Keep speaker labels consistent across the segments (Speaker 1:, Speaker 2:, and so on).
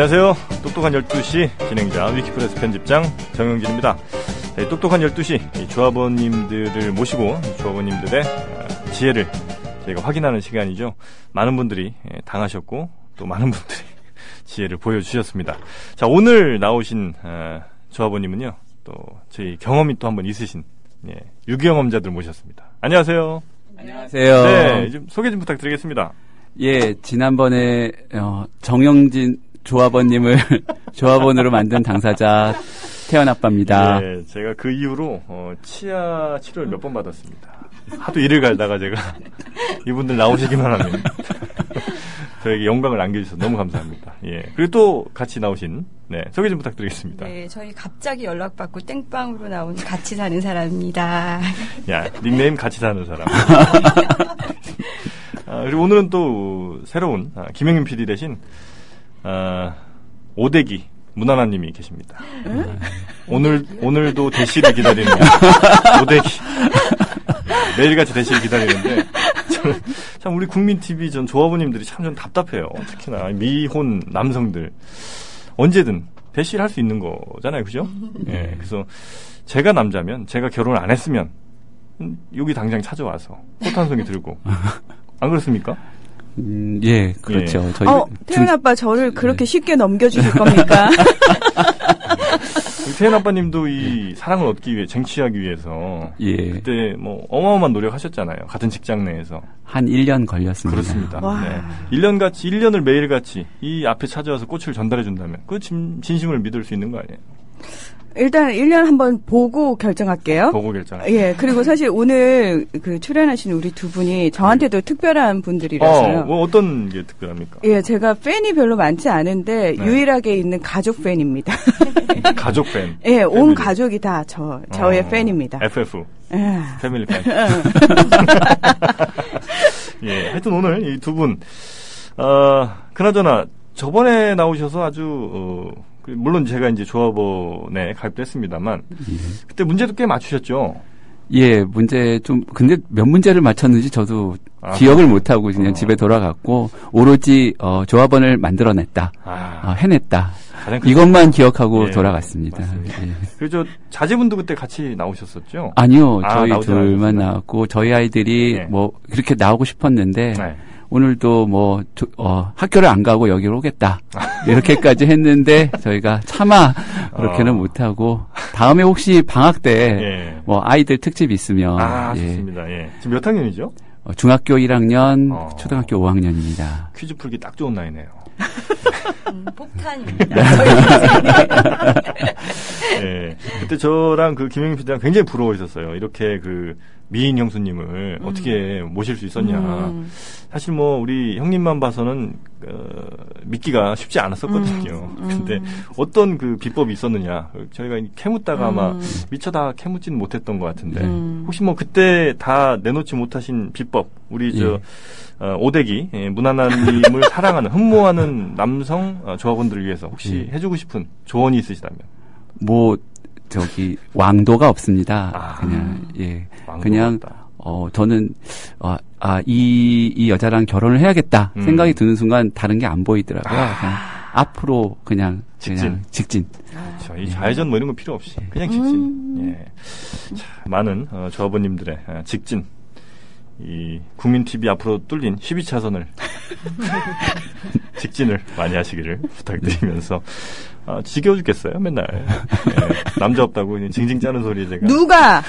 Speaker 1: 안녕하세요. 똑똑한 12시 진행자 위키프레스 편집장 정영진입니다. 네, 똑똑한 12시 조합원님들을 모시고 조합원님들의 어, 지혜를 저희가 확인하는 시간이죠. 많은 분들이 예, 당하셨고 또 많은 분들이 지혜를 보여주셨습니다. 자 오늘 나오신 어, 조합원님은요. 또 저희 경험이 또 한 번 있으신 예, 유경험자들 모셨습니다. 안녕하세요.
Speaker 2: 안녕하세요.
Speaker 1: 네, 좀 소개 좀 부탁드리겠습니다.
Speaker 2: 예, 지난번에 어, 정영진 조합원님을 조합원으로 만든 당사자 태연 아빠입니다.
Speaker 1: 네, 제가 그 이후로 어, 치아 치료를 몇 번 받았습니다. 하도 일을 갈다가 제가 이분들 나오시기만 하면 저에게 영광을 안겨주셔서 너무 감사합니다. 예. 그리고 또 같이 나오신 네 소개 좀 부탁드리겠습니다.
Speaker 3: 네, 저희 갑자기 연락받고 땡빵으로 나온 같이 사는 사람입니다.
Speaker 1: 야 닉네임 같이 사는 사람. 아, 그리고 오늘은 또 새로운 아, 김영민 PD 대신 아, 오대기 문하나님이 계십니다. 오늘 오늘도 대시를 기다리는 오대기 매일같이 대시를 기다리는데 저는 참 우리 국민 TV 전 조합원님들이 참 좀 답답해요. 특히나 미혼 남성들 언제든 대시를 할 수 있는 거잖아요, 그죠? 예, 그래서 제가 남자면 제가 결혼을 안 했으면 음, 여기 당장 찾아와서 꽃 한 송이 들고 안 그렇습니까?
Speaker 2: 음, 예, 그렇죠. 저희
Speaker 3: 어, 태연
Speaker 2: 중-
Speaker 3: 아빠 저를 그렇게 쉽게 넘겨주실 겁니까?
Speaker 1: 태연 아빠님도 이 사랑을 얻기 위해 쟁취하기 위해서
Speaker 2: 예,
Speaker 1: 그때 뭐 어마어마한 노력하셨잖아요. 같은 직장 내에서
Speaker 2: 한 1년 걸렸습니다.
Speaker 1: 그렇습니다.
Speaker 3: 와.
Speaker 1: 네. 1년 같이 1년을 매일 같이 이 앞에 찾아와서 꽃을 전달해 준다면 그 진, 진심을 믿을 수 있는 거 아니에요?
Speaker 3: 일단 1년 한번 보고 결정할게요.
Speaker 1: 보고 결정.
Speaker 3: 예, 그리고 사실 오늘 그 출연하신 우리 두 분이 저한테도 특별한 분들이라서요.
Speaker 1: 어, 뭐 어떤 게 특별합니까?
Speaker 3: 예, 제가 팬이 별로 많지 않은데
Speaker 1: 네.
Speaker 3: 유일하게 있는 가족 팬입니다.
Speaker 1: 가족 팬.
Speaker 3: 예, 온
Speaker 1: 패밀리.
Speaker 3: 가족이 다 저 저의
Speaker 1: 어,
Speaker 3: 팬입니다.
Speaker 1: FF.
Speaker 3: 예.
Speaker 1: 패밀리 팬. 예, 하여튼 오늘 이 두 분, 어, 그나저나, 저번에 나오셔서 아주, 어, 그 물론 제가 이제 조합원에 가입도 했습니다만, 그때 문제도 꽤 맞추셨죠?
Speaker 2: 예, 문제 좀 근데 몇 문제를 맞췄는지 저도
Speaker 1: 아.
Speaker 2: 기억을 못 하고 그냥
Speaker 1: 어.
Speaker 2: 집에 돌아갔고 오로지 어, 조합원을 만들어냈다,
Speaker 1: 아,
Speaker 2: 어, 해냈다. 이것만 기억하고
Speaker 1: 예,
Speaker 2: 돌아갔습니다. 예.
Speaker 1: 저 자제분도 그때 같이 나오셨었죠?
Speaker 2: 아니요,
Speaker 1: 아,
Speaker 2: 저희
Speaker 1: 나오지
Speaker 2: 둘만. 나왔고 저희 아이들이
Speaker 1: 네.
Speaker 2: 뭐 그렇게 나오고 싶었는데
Speaker 1: 네.
Speaker 2: 오늘도 뭐 조- 어, 학교를 안 가고 여기로 오겠다 이렇게까지 했는데 저희가 차마 그렇게는
Speaker 1: 어.
Speaker 2: 못하고 다음에 혹시 방학 때
Speaker 1: 예.
Speaker 2: 뭐 아이들 특집 있으면
Speaker 1: 아,
Speaker 2: 예,
Speaker 1: 좋습니다. 예. 지금 몇 학년이죠?
Speaker 2: 어, 중학교 1학년,
Speaker 1: 어.
Speaker 2: 초등학교 5학년입니다.
Speaker 1: 퀴즈 풀기 딱 좋은 나이네요.
Speaker 3: 음, 폭탄입니다.
Speaker 1: 예. 그때 저랑 그 김영민 PD랑 굉장히 부러워했었어요. 이렇게 그 미인 형수님을 어떻게 모실 수 있었냐.
Speaker 3: 음.
Speaker 1: 사실 뭐 우리 형님만 봐서는 어, 믿기가 쉽지 않았었거든요.
Speaker 3: 음,
Speaker 1: 근데 어떤 그 비법이 있었느냐. 저희가 캐묻다가 아마
Speaker 3: 음.
Speaker 1: 미처 다 캐묻지는 못했던 것 같은데
Speaker 3: 음.
Speaker 1: 혹시 뭐 그때 다 내놓지 못하신 비법 우리 저
Speaker 2: 예.
Speaker 1: 어, 오대기 예, 문화나님을 사랑하는 흠모하는 남성 어, 조합원들을 위해서 혹시
Speaker 2: 예.
Speaker 1: 해주고 싶은 조언이 있으시다면
Speaker 2: 뭐 저기 왕도가 없습니다.
Speaker 1: 아.
Speaker 2: 그냥 예, 그냥
Speaker 1: 없다.
Speaker 2: 어 저는 어, 아이 이 여자랑 결혼을 해야겠다
Speaker 1: 음.
Speaker 2: 생각이 드는 순간 다른 게 안 보이더라고요. 그냥 앞으로 그냥
Speaker 1: 직진.
Speaker 2: 그냥 직진.
Speaker 1: 그렇죠. 이 좌회전 뭐 이런 거 필요 없이 그냥 직진. 예. 자, 많은 어, 조합원님들의 어, 직진. 이 국민 TV 앞으로 뚫린 12차선을 직진을 많이 하시기를 부탁드리면서. 아, 지겨워 죽겠어요 맨날. 예, 남자 없다고 징징 짜는 소리에 제가.
Speaker 3: 누가?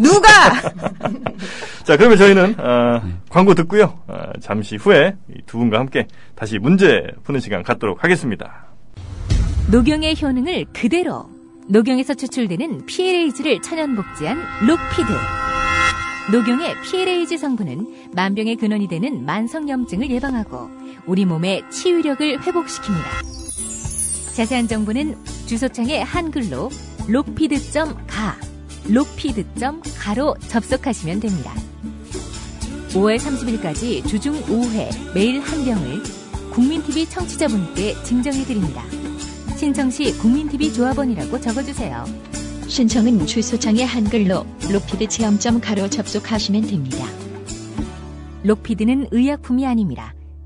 Speaker 3: 누가?
Speaker 1: 자 그러면 저희는 아, 광고 듣고요. 아, 잠시 후에 이두 분과 함께 다시 문제 푸는 시간 갖도록 하겠습니다.
Speaker 4: 녹용의 효능을 그대로. 녹용에서 추출되는 PLAG를 천연 복제한 록피드. 녹용의 PLAG 성분은 만병의 근원이 되는 만성염증을 예방하고 우리 몸의 치유력을 회복시킵니다. 자세한 정보는 주소창에 한글로 록피드.가 록피드.가로 접속하시면 됩니다. 5월 30일까지 주중 5회 매일 한 병을 국민TV 청취자분께 증정해드립니다. 신청 시 국민TV 조합원이라고 적어주세요.
Speaker 5: 신청은 주소창에 한글로 로피드 체험점 가로 접속하시면 됩니다.
Speaker 4: 록피드는 의약품이 아닙니다.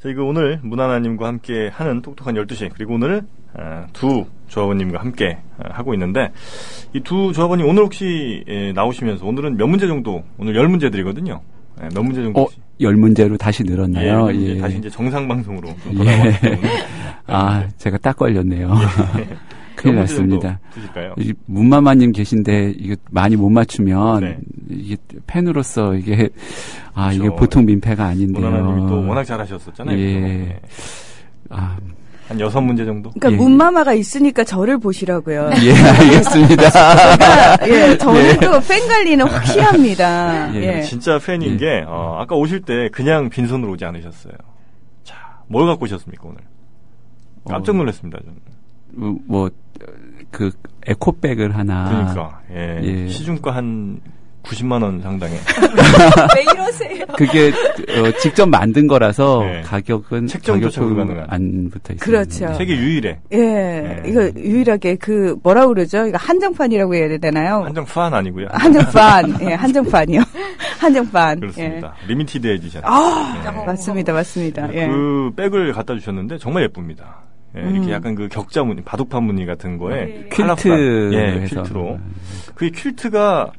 Speaker 1: 저희 그 오늘 문하나님과 함께 하는 똑똑한 12시 그리고 오늘 어, 두 조합원님과 함께 어, 하고 있는데 이 두 조합원님 오늘 혹시 예, 나오시면서 오늘은 몇 문제 정도 오늘 열 문제 드리거든요. 예, 몇 문제 정도?
Speaker 2: 어, 열 문제로 다시 늘었나요?
Speaker 1: 예,
Speaker 2: 예.
Speaker 1: 다시 이제 정상 방송으로 좀
Speaker 2: 예.
Speaker 1: 아,
Speaker 2: 제가 딱 걸렸네요. 큰일 났습니다.
Speaker 1: 드실까요?
Speaker 2: 이 문마마님 계신데 이게 많이 못 맞추면
Speaker 1: 네.
Speaker 2: 이게 팬으로서 이게 아
Speaker 1: 그렇죠.
Speaker 2: 이게 보통 민폐가 아닌데요.
Speaker 1: 문하나님이 또 워낙 잘하셨었잖아요.
Speaker 2: 예.
Speaker 1: 예.
Speaker 2: 아,
Speaker 1: 한 여섯 문제 정도?
Speaker 3: 그러니까
Speaker 2: 예.
Speaker 3: 문마마가 있으니까 저를 보시라고요.
Speaker 2: 예, 알겠습니다.
Speaker 3: 예, 저는 또 팬 관리는 확실합니다.
Speaker 2: 예,
Speaker 3: 예.
Speaker 1: 진짜 팬인
Speaker 2: 예.
Speaker 1: 게 어, 아까 오실 때 그냥 빈손으로 오지 않으셨어요. 자, 뭘 갖고 오셨습니까 오늘? 깜짝 놀랐습니다 저는.
Speaker 2: 뭐 그 에코백을 하나
Speaker 1: 그러니까 예,
Speaker 2: 예.
Speaker 1: 시중가 한 90만 원 상당의
Speaker 3: 왜 이러세요?
Speaker 2: 그게 어, 직접 만든 거라서
Speaker 1: 네.
Speaker 2: 가격은
Speaker 1: 책정조차
Speaker 2: 가격표
Speaker 1: 불가능한.
Speaker 2: 안 붙어 있습니다.
Speaker 3: 그렇죠.
Speaker 1: 세계 유일의
Speaker 3: 예,
Speaker 1: 네.
Speaker 3: 이거 유일하게 그 뭐라 그러죠? 이거 한정판이라고 해야 되나요?
Speaker 1: 한정 후안 아니고요.
Speaker 3: 한정판, 예, 한정판이요. 한정판.
Speaker 1: 그렇습니다. limited edition.
Speaker 3: 예. 아,
Speaker 1: 예.
Speaker 3: 맞습니다, 맞습니다. 예.
Speaker 1: 그 백을 갖다 주셨는데 정말 예쁩니다. 예, 이렇게
Speaker 3: 음.
Speaker 1: 약간 그 격자 무늬, 바둑판 무늬 같은 거에
Speaker 2: 퀼트
Speaker 1: 컬러풀한, 예. 퀼트로. 그 퀼트가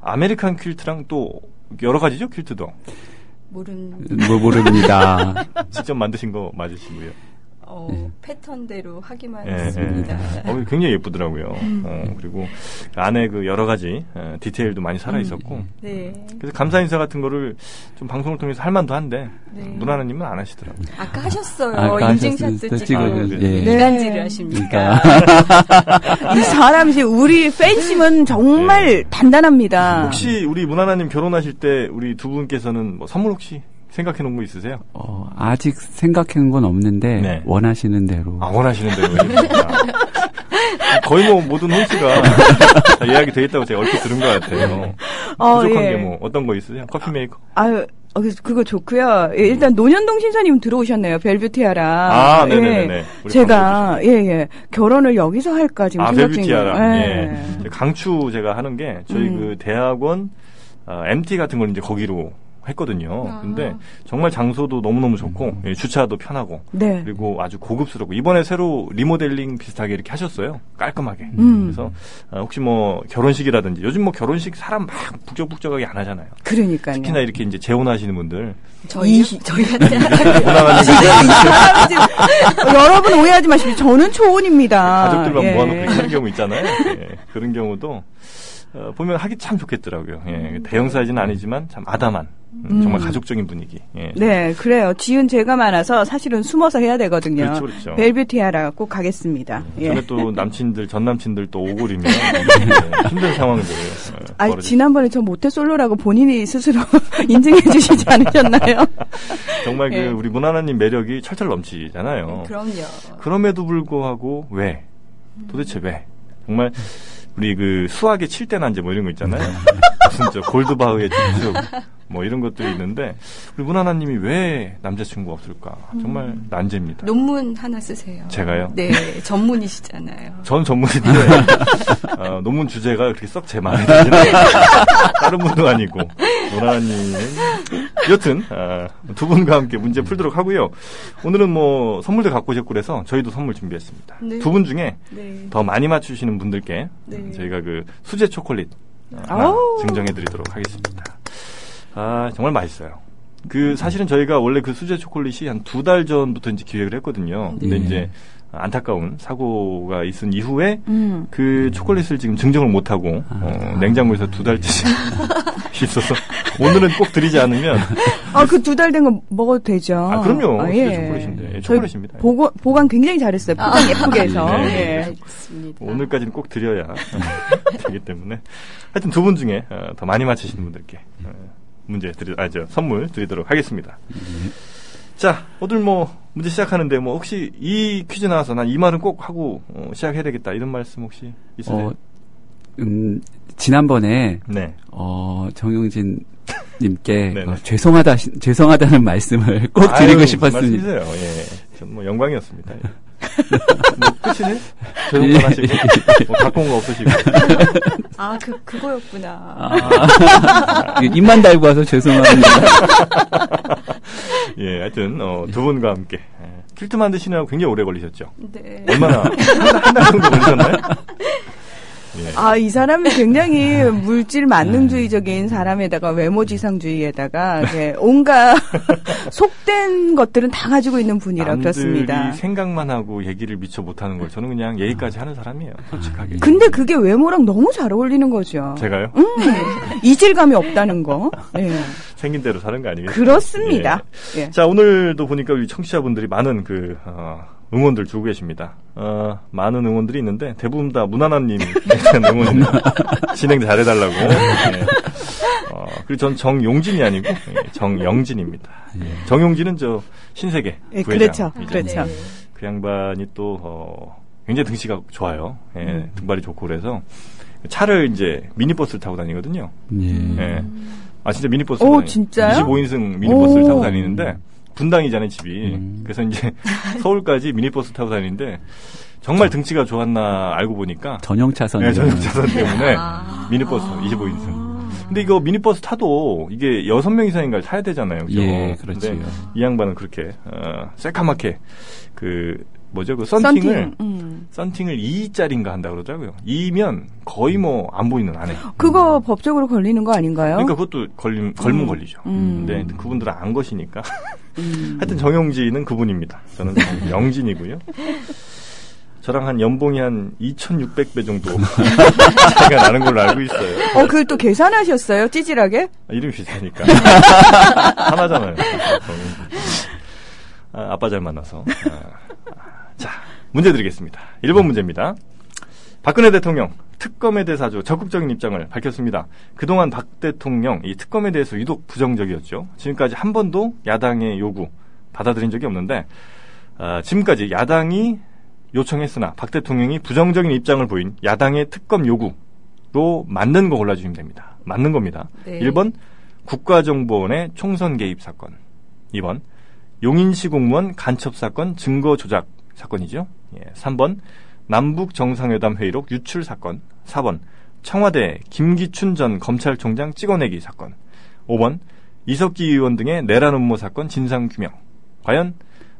Speaker 1: American 퀼트랑 또 여러 가지죠, 퀼트도.
Speaker 3: 모른
Speaker 2: 뭐 모릅니다.
Speaker 1: 직접 만드신 거 맞으시고요.
Speaker 3: 어,
Speaker 2: 예.
Speaker 3: 패턴대로 하기만
Speaker 1: 예, 예. 어, 굉장히 예쁘더라고요.
Speaker 3: 음.
Speaker 1: 어, 그리고 안에 그 여러 가지 어, 디테일도 많이 살아 있었고.
Speaker 3: 네.
Speaker 1: 그래서 감사 인사 같은 거를 좀 방송을 통해서 할 만도 한데
Speaker 3: 네.
Speaker 1: 문하나님은 안 하시더라고요.
Speaker 6: 아까 하셨어요.
Speaker 2: 아까
Speaker 6: 인증샷도 찍고
Speaker 2: 찍어요.
Speaker 1: 네.
Speaker 2: 예.
Speaker 3: 네.
Speaker 6: 이간질을 하십니까?
Speaker 2: 그러니까
Speaker 3: 이 사람이 우리 팬심은 정말 단단합니다.
Speaker 1: 혹시 우리 문하나님 결혼하실 때 우리 두 분께서는 뭐 선물 혹시 생각해 놓은 거 있으세요?
Speaker 2: 어, 아직 생각한 건 없는데
Speaker 1: 네.
Speaker 2: 원하시는 대로
Speaker 1: 아, 원하시는 대로. 거의 뭐 모든 다 예약이 돼 있다고 제가 얼핏 들은 것 같아요.
Speaker 3: 어,
Speaker 1: 부족한
Speaker 3: 예.
Speaker 1: 게뭐 어떤 거 있으세요? 커피 메이커?
Speaker 3: 아유, 어, 그거 좋고요. 예, 일단 논현동 신사님 들어오셨네요. 벨뷰티아라.
Speaker 1: 아, 네 네네네. 우리
Speaker 3: 제가 예, 예. 결혼을 여기서 할까 지금
Speaker 1: 아,
Speaker 3: 생각
Speaker 1: 벨뷰티아라.
Speaker 3: 중이에요.
Speaker 1: 예. 강추 제가 하는 게 저희
Speaker 3: 음.
Speaker 1: 그 대학원 어, MT 같은 걸 이제 거기로 했거든요.
Speaker 6: 아.
Speaker 1: 근데 정말 장소도 너무너무 좋고 예, 주차도 편하고
Speaker 3: 네.
Speaker 1: 그리고 아주 고급스럽고 이번에 새로 리모델링 비슷하게 이렇게 하셨어요. 깔끔하게.
Speaker 3: 음.
Speaker 1: 그래서 어, 혹시 뭐 결혼식이라든지 요즘 뭐 결혼식 사람 막 북적북적하게 안 하잖아요.
Speaker 3: 그러니까요.
Speaker 1: 특히나 이렇게 이제 재혼하시는 분들
Speaker 6: 저희 저희한테
Speaker 3: 지금 여러분 오해하지 마십시오. 저는 초혼입니다.
Speaker 1: 가족들만
Speaker 3: 예.
Speaker 1: 모아놓고 이렇게 하는 경우 있잖아요. 예, 그런 경우도 어, 보면 하기 참 좋겠더라고요. 예, 대형 사이즈는 아니지만 참 아담한 음, 정말
Speaker 3: 음.
Speaker 1: 가족적인 분위기. 예.
Speaker 3: 네, 그래요. 지은 죄가 많아서 사실은 숨어서 해야 되거든요.
Speaker 1: 그렇죠, 그렇죠.
Speaker 3: 벨뷰티아라 꼭 가겠습니다. 예.
Speaker 1: 전에 또 남친들 전 남친들 또 오골이면 예, 힘든 상황들을 어,
Speaker 3: 아,
Speaker 1: 벌어지-
Speaker 3: 지난번에 저 모태솔로라고 본인이 스스로 인증해 주시지 않으셨나요?
Speaker 1: 정말
Speaker 3: 예.
Speaker 1: 그 우리 문하나님 매력이 철철 넘치잖아요.
Speaker 6: 그럼요.
Speaker 1: 그럼에도 불구하고 왜? 도대체 왜? 정말 우리 그 수학의 7대 난제 뭐 이런 거 있잖아요. 무슨 저 골드바흐의 중축 뭐 이런 것들이 있는데 우리 문하나님이 왜 남자친구가 없을까? 정말 난제입니다.
Speaker 6: 논문 하나 쓰세요.
Speaker 1: 제가요?
Speaker 6: 네, 전문이시잖아요.
Speaker 1: 전 전문인데 어, 논문 주제가 그렇게 썩 제 마음에 않아요. 다른 분도 아니고 문하나님은 여튼 아, 두 분과 함께 문제 풀도록 하고요. 오늘은 뭐 선물도 갖고 오셨고 그래서 저희도 선물 준비했습니다.
Speaker 6: 네.
Speaker 1: 두분 중에
Speaker 6: 네.
Speaker 1: 더 많이 맞추시는 분들께
Speaker 6: 네.
Speaker 1: 저희가 그 수제 초콜릿 하나
Speaker 3: 아우.
Speaker 1: 증정해드리도록 하겠습니다. 아 정말 맛있어요. 그 사실은 저희가 원래 그 수제 초콜릿이 한 두 달 전부터 이제 기획을 했거든요. 근데
Speaker 2: 네.
Speaker 1: 이제 안타까운 사고가 있은 이후에
Speaker 3: 음.
Speaker 1: 그 초콜릿을 지금 증정을 못 하고 어, 냉장고에서 두 달째 있어서 오늘은 꼭 드리지 않으면
Speaker 3: 아, 그 두 달 된 거 먹어도 되죠.
Speaker 1: 아 그럼요
Speaker 3: 아,
Speaker 1: 수제 초콜릿인데 예,
Speaker 3: 저희
Speaker 1: 초콜릿입니다.
Speaker 3: 보고, 보관 굉장히 잘했어요. 포장 예쁘게 해서.
Speaker 1: 네.
Speaker 3: 예.
Speaker 1: 오늘까지는 꼭 드려야 되기 때문에 하여튼 두 분 중에 어, 더 많이 맞히시는 분들께 어, 문제 드리 아저 선물 드리도록 하겠습니다. 자, 오늘 뭐 문제 시작하는데 뭐 혹시 이 퀴즈 나와서 난 이 말은 꼭 하고 어, 시작해야 되겠다 이런 말씀 혹시 있으세요?
Speaker 2: 어, 음, 지난번에
Speaker 1: 네.
Speaker 2: 어, 정용진 님께. 어, 죄송하다 죄송하다는 말씀을 꼭 드리고
Speaker 1: 아유,
Speaker 2: 싶었습니다.
Speaker 1: 말씀이세요. 예. 전뭐 영광이었습니다. 예. 뭐 끝이네? 죄송만 하시고 뭐 갖고 온 거 없으시고
Speaker 6: 아, 그, 그거였구나.
Speaker 2: 아, 입만 달고 와서 죄송합니다.
Speaker 1: 예, 하여튼 어, 두 분과 함께 예. 퀼트 만드시느라고 굉장히 오래 걸리셨죠.
Speaker 6: 네.
Speaker 1: 얼마나 한 달 정도 걸리셨나요? 예.
Speaker 3: 아, 이 사람이 굉장히 물질 만능주의적인 사람에다가 외모지상주의에다가 이렇게 온갖 속된 것들은 다 가지고 있는 분이라 그렇습니다.
Speaker 1: 생각만 하고 얘기를 미처 못하는 걸 저는 그냥 예의까지 하는 사람이에요. 솔직하게.
Speaker 3: 근데 그게 외모랑 너무 잘 어울리는 거죠.
Speaker 1: 제가요?
Speaker 3: 음, 이질감이 없다는 거. 예.
Speaker 1: 생긴 대로 사는 거 아니겠어요?
Speaker 3: 그렇습니다. 예.
Speaker 1: 자, 오늘도 보니까 우리 청취자분들이 많은 그, 어, 응원들 주고 계십니다. 어, 많은 응원들이 있는데 대부분 다 대한 응원입니다. 진행 잘해달라고. 예. 어, 그리고 전 정용진이 아니고 예, 정영진입니다. 정용진은 저 신세계
Speaker 3: 예,
Speaker 1: 부회장.
Speaker 3: 그렇죠. 그렇죠.
Speaker 6: 네.
Speaker 1: 그 양반이 또 어, 굉장히 등치가 좋아요. 예,
Speaker 3: 음.
Speaker 1: 등발이 좋고 그래서 차를 이제 미니버스를 타고 다니거든요.
Speaker 2: 예.
Speaker 1: 예. 아 진짜 미니버스.
Speaker 3: 오, 진짜요?
Speaker 1: 25인승 미니버스를
Speaker 3: 오.
Speaker 1: 타고 다니는데 분당이잖아요 집이.
Speaker 2: 음.
Speaker 1: 그래서 이제 서울까지 미니버스 타고 다니는데 정말 등치가 좋았나 알고 보니까
Speaker 2: 전용 차선.
Speaker 1: 네, 전용 차선 때문에
Speaker 6: 아.
Speaker 1: 미니버스 25인승. 근데 이거 미니버스 타도 이게 여섯 명 이상인가를 타야 되잖아요. 그죠?
Speaker 2: 예.
Speaker 1: 근데 이 양반은 그렇게 어, 새카맣게 그 뭐죠 그 썬팅을
Speaker 3: 썬팅, 음.
Speaker 1: 썬팅을 2짜리인가 한다 그러더라고요. 2면 거의 뭐 안 보이는 안에.
Speaker 3: 그거 법적으로 걸리는 거 아닌가요?
Speaker 1: 그러니까 그것도 걸림 걸면
Speaker 3: 음.
Speaker 1: 걸리죠.
Speaker 3: 음.
Speaker 1: 근데 그분들은 안 것이니까.
Speaker 3: 음.
Speaker 1: 하여튼 정영진은 그분입니다. 저는 영진이고요. 저랑 한 연봉이 한 2,600배 정도 차이가 나는 걸로 알고 있어요.
Speaker 3: 어, 그걸 또 계산하셨어요? 찌질하게?
Speaker 1: 아, 이름이 비슷하니까. 하나잖아요. 아, 아빠 잘 만나서. 아, 자, 문제 드리겠습니다. 1번 문제입니다. 박근혜 대통령 특검에 대해서 아주 적극적인 입장을 밝혔습니다. 그동안 박 대통령 이 특검에 대해서 유독 부정적이었죠. 지금까지 한 번도 야당의 요구 받아들인 적이 없는데 아, 지금까지 야당이 요청했으나 박 대통령이 부정적인 입장을 보인 야당의 특검 요구로 맞는 거 골라주시면 됩니다. 맞는 겁니다.
Speaker 6: 네.
Speaker 1: 1번 국가정보원의 총선 개입 사건. 2번 용인시 공무원 간첩 사건 증거 조작 사건이죠. 예, 3번 남북 정상회담 회의록 유출 사건. 4번 청와대 김기춘 전 검찰총장 찍어내기 사건. 5번 이석기 의원 등의 내란 음모 사건 진상 규명. 과연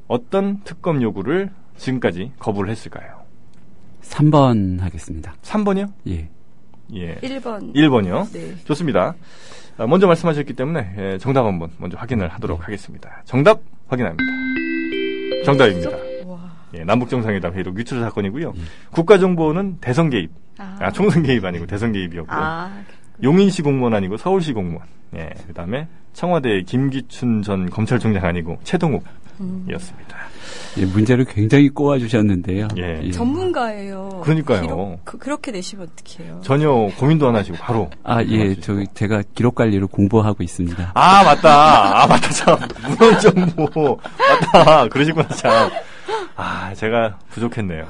Speaker 1: 어떤 특검 요구를 지금까지 거부를 했을까요?
Speaker 2: 3번 하겠습니다.
Speaker 1: 3번이요?
Speaker 2: 예.
Speaker 1: 예.
Speaker 6: 1번.
Speaker 1: 1번이요?
Speaker 6: 네.
Speaker 1: 좋습니다. 아, 먼저 말씀하셨기 때문에 예, 정답 한번 먼저 확인을 하도록 하겠습니다. 정답 확인합니다. 정답입니다.
Speaker 6: 와.
Speaker 1: 예, 남북정상회담 회의록 유출 사건이고요. 국가정보는 대선 개입,
Speaker 6: 아.
Speaker 1: 아, 총선 개입 아니고 대선 개입이었고요.
Speaker 6: 아.
Speaker 1: 용인시 공무원 아니고 서울시 공무원. 예, 그다음에 청와대 김기춘 전 검찰총장 아니고 최동욱 이었습니다.
Speaker 2: 예, 문제를 굉장히 꼬아주셨는데요.
Speaker 1: 예.
Speaker 6: 전문가예요.
Speaker 1: 그러니까요.
Speaker 6: 기록, 그, 그렇게 내시면 어떡해요.
Speaker 1: 전혀 고민도 안 하시고 바로.
Speaker 2: 아, 예. 저, 제가 기록 관리를 공부하고 있습니다.
Speaker 1: 아, 맞다. 아, 맞다. 참. 문헌 정보. 맞다. 그러시구나, 참. 아, 제가 부족했네요.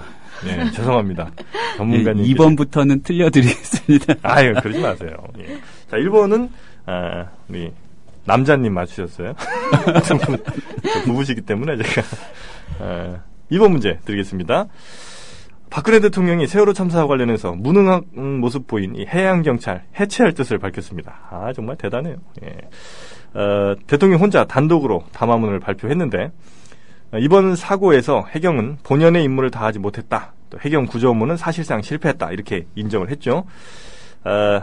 Speaker 1: 예, 죄송합니다.
Speaker 2: 예,
Speaker 1: 전문가님.
Speaker 2: 2번부터는 틀려드리겠습니다.
Speaker 1: 아유, 그러지 마세요. 예. 자, 1번은, 아, 우리, 남자님 맞추셨어요. 부부시기 때문에 제가, 아, 2번 문제 드리겠습니다. 박근혜 대통령이 세월호 참사와 관련해서 무능한 모습 보인 이 해양경찰 해체할 뜻을 밝혔습니다. 아, 정말 대단해요. 예. 어, 대통령 혼자 단독으로 담화문을 발표했는데, 어, 이번 사고에서 해경은 본연의 임무를 다하지 못했다. 또 해경 구조 업무는 사실상 실패했다. 이렇게 인정을 했죠. 어,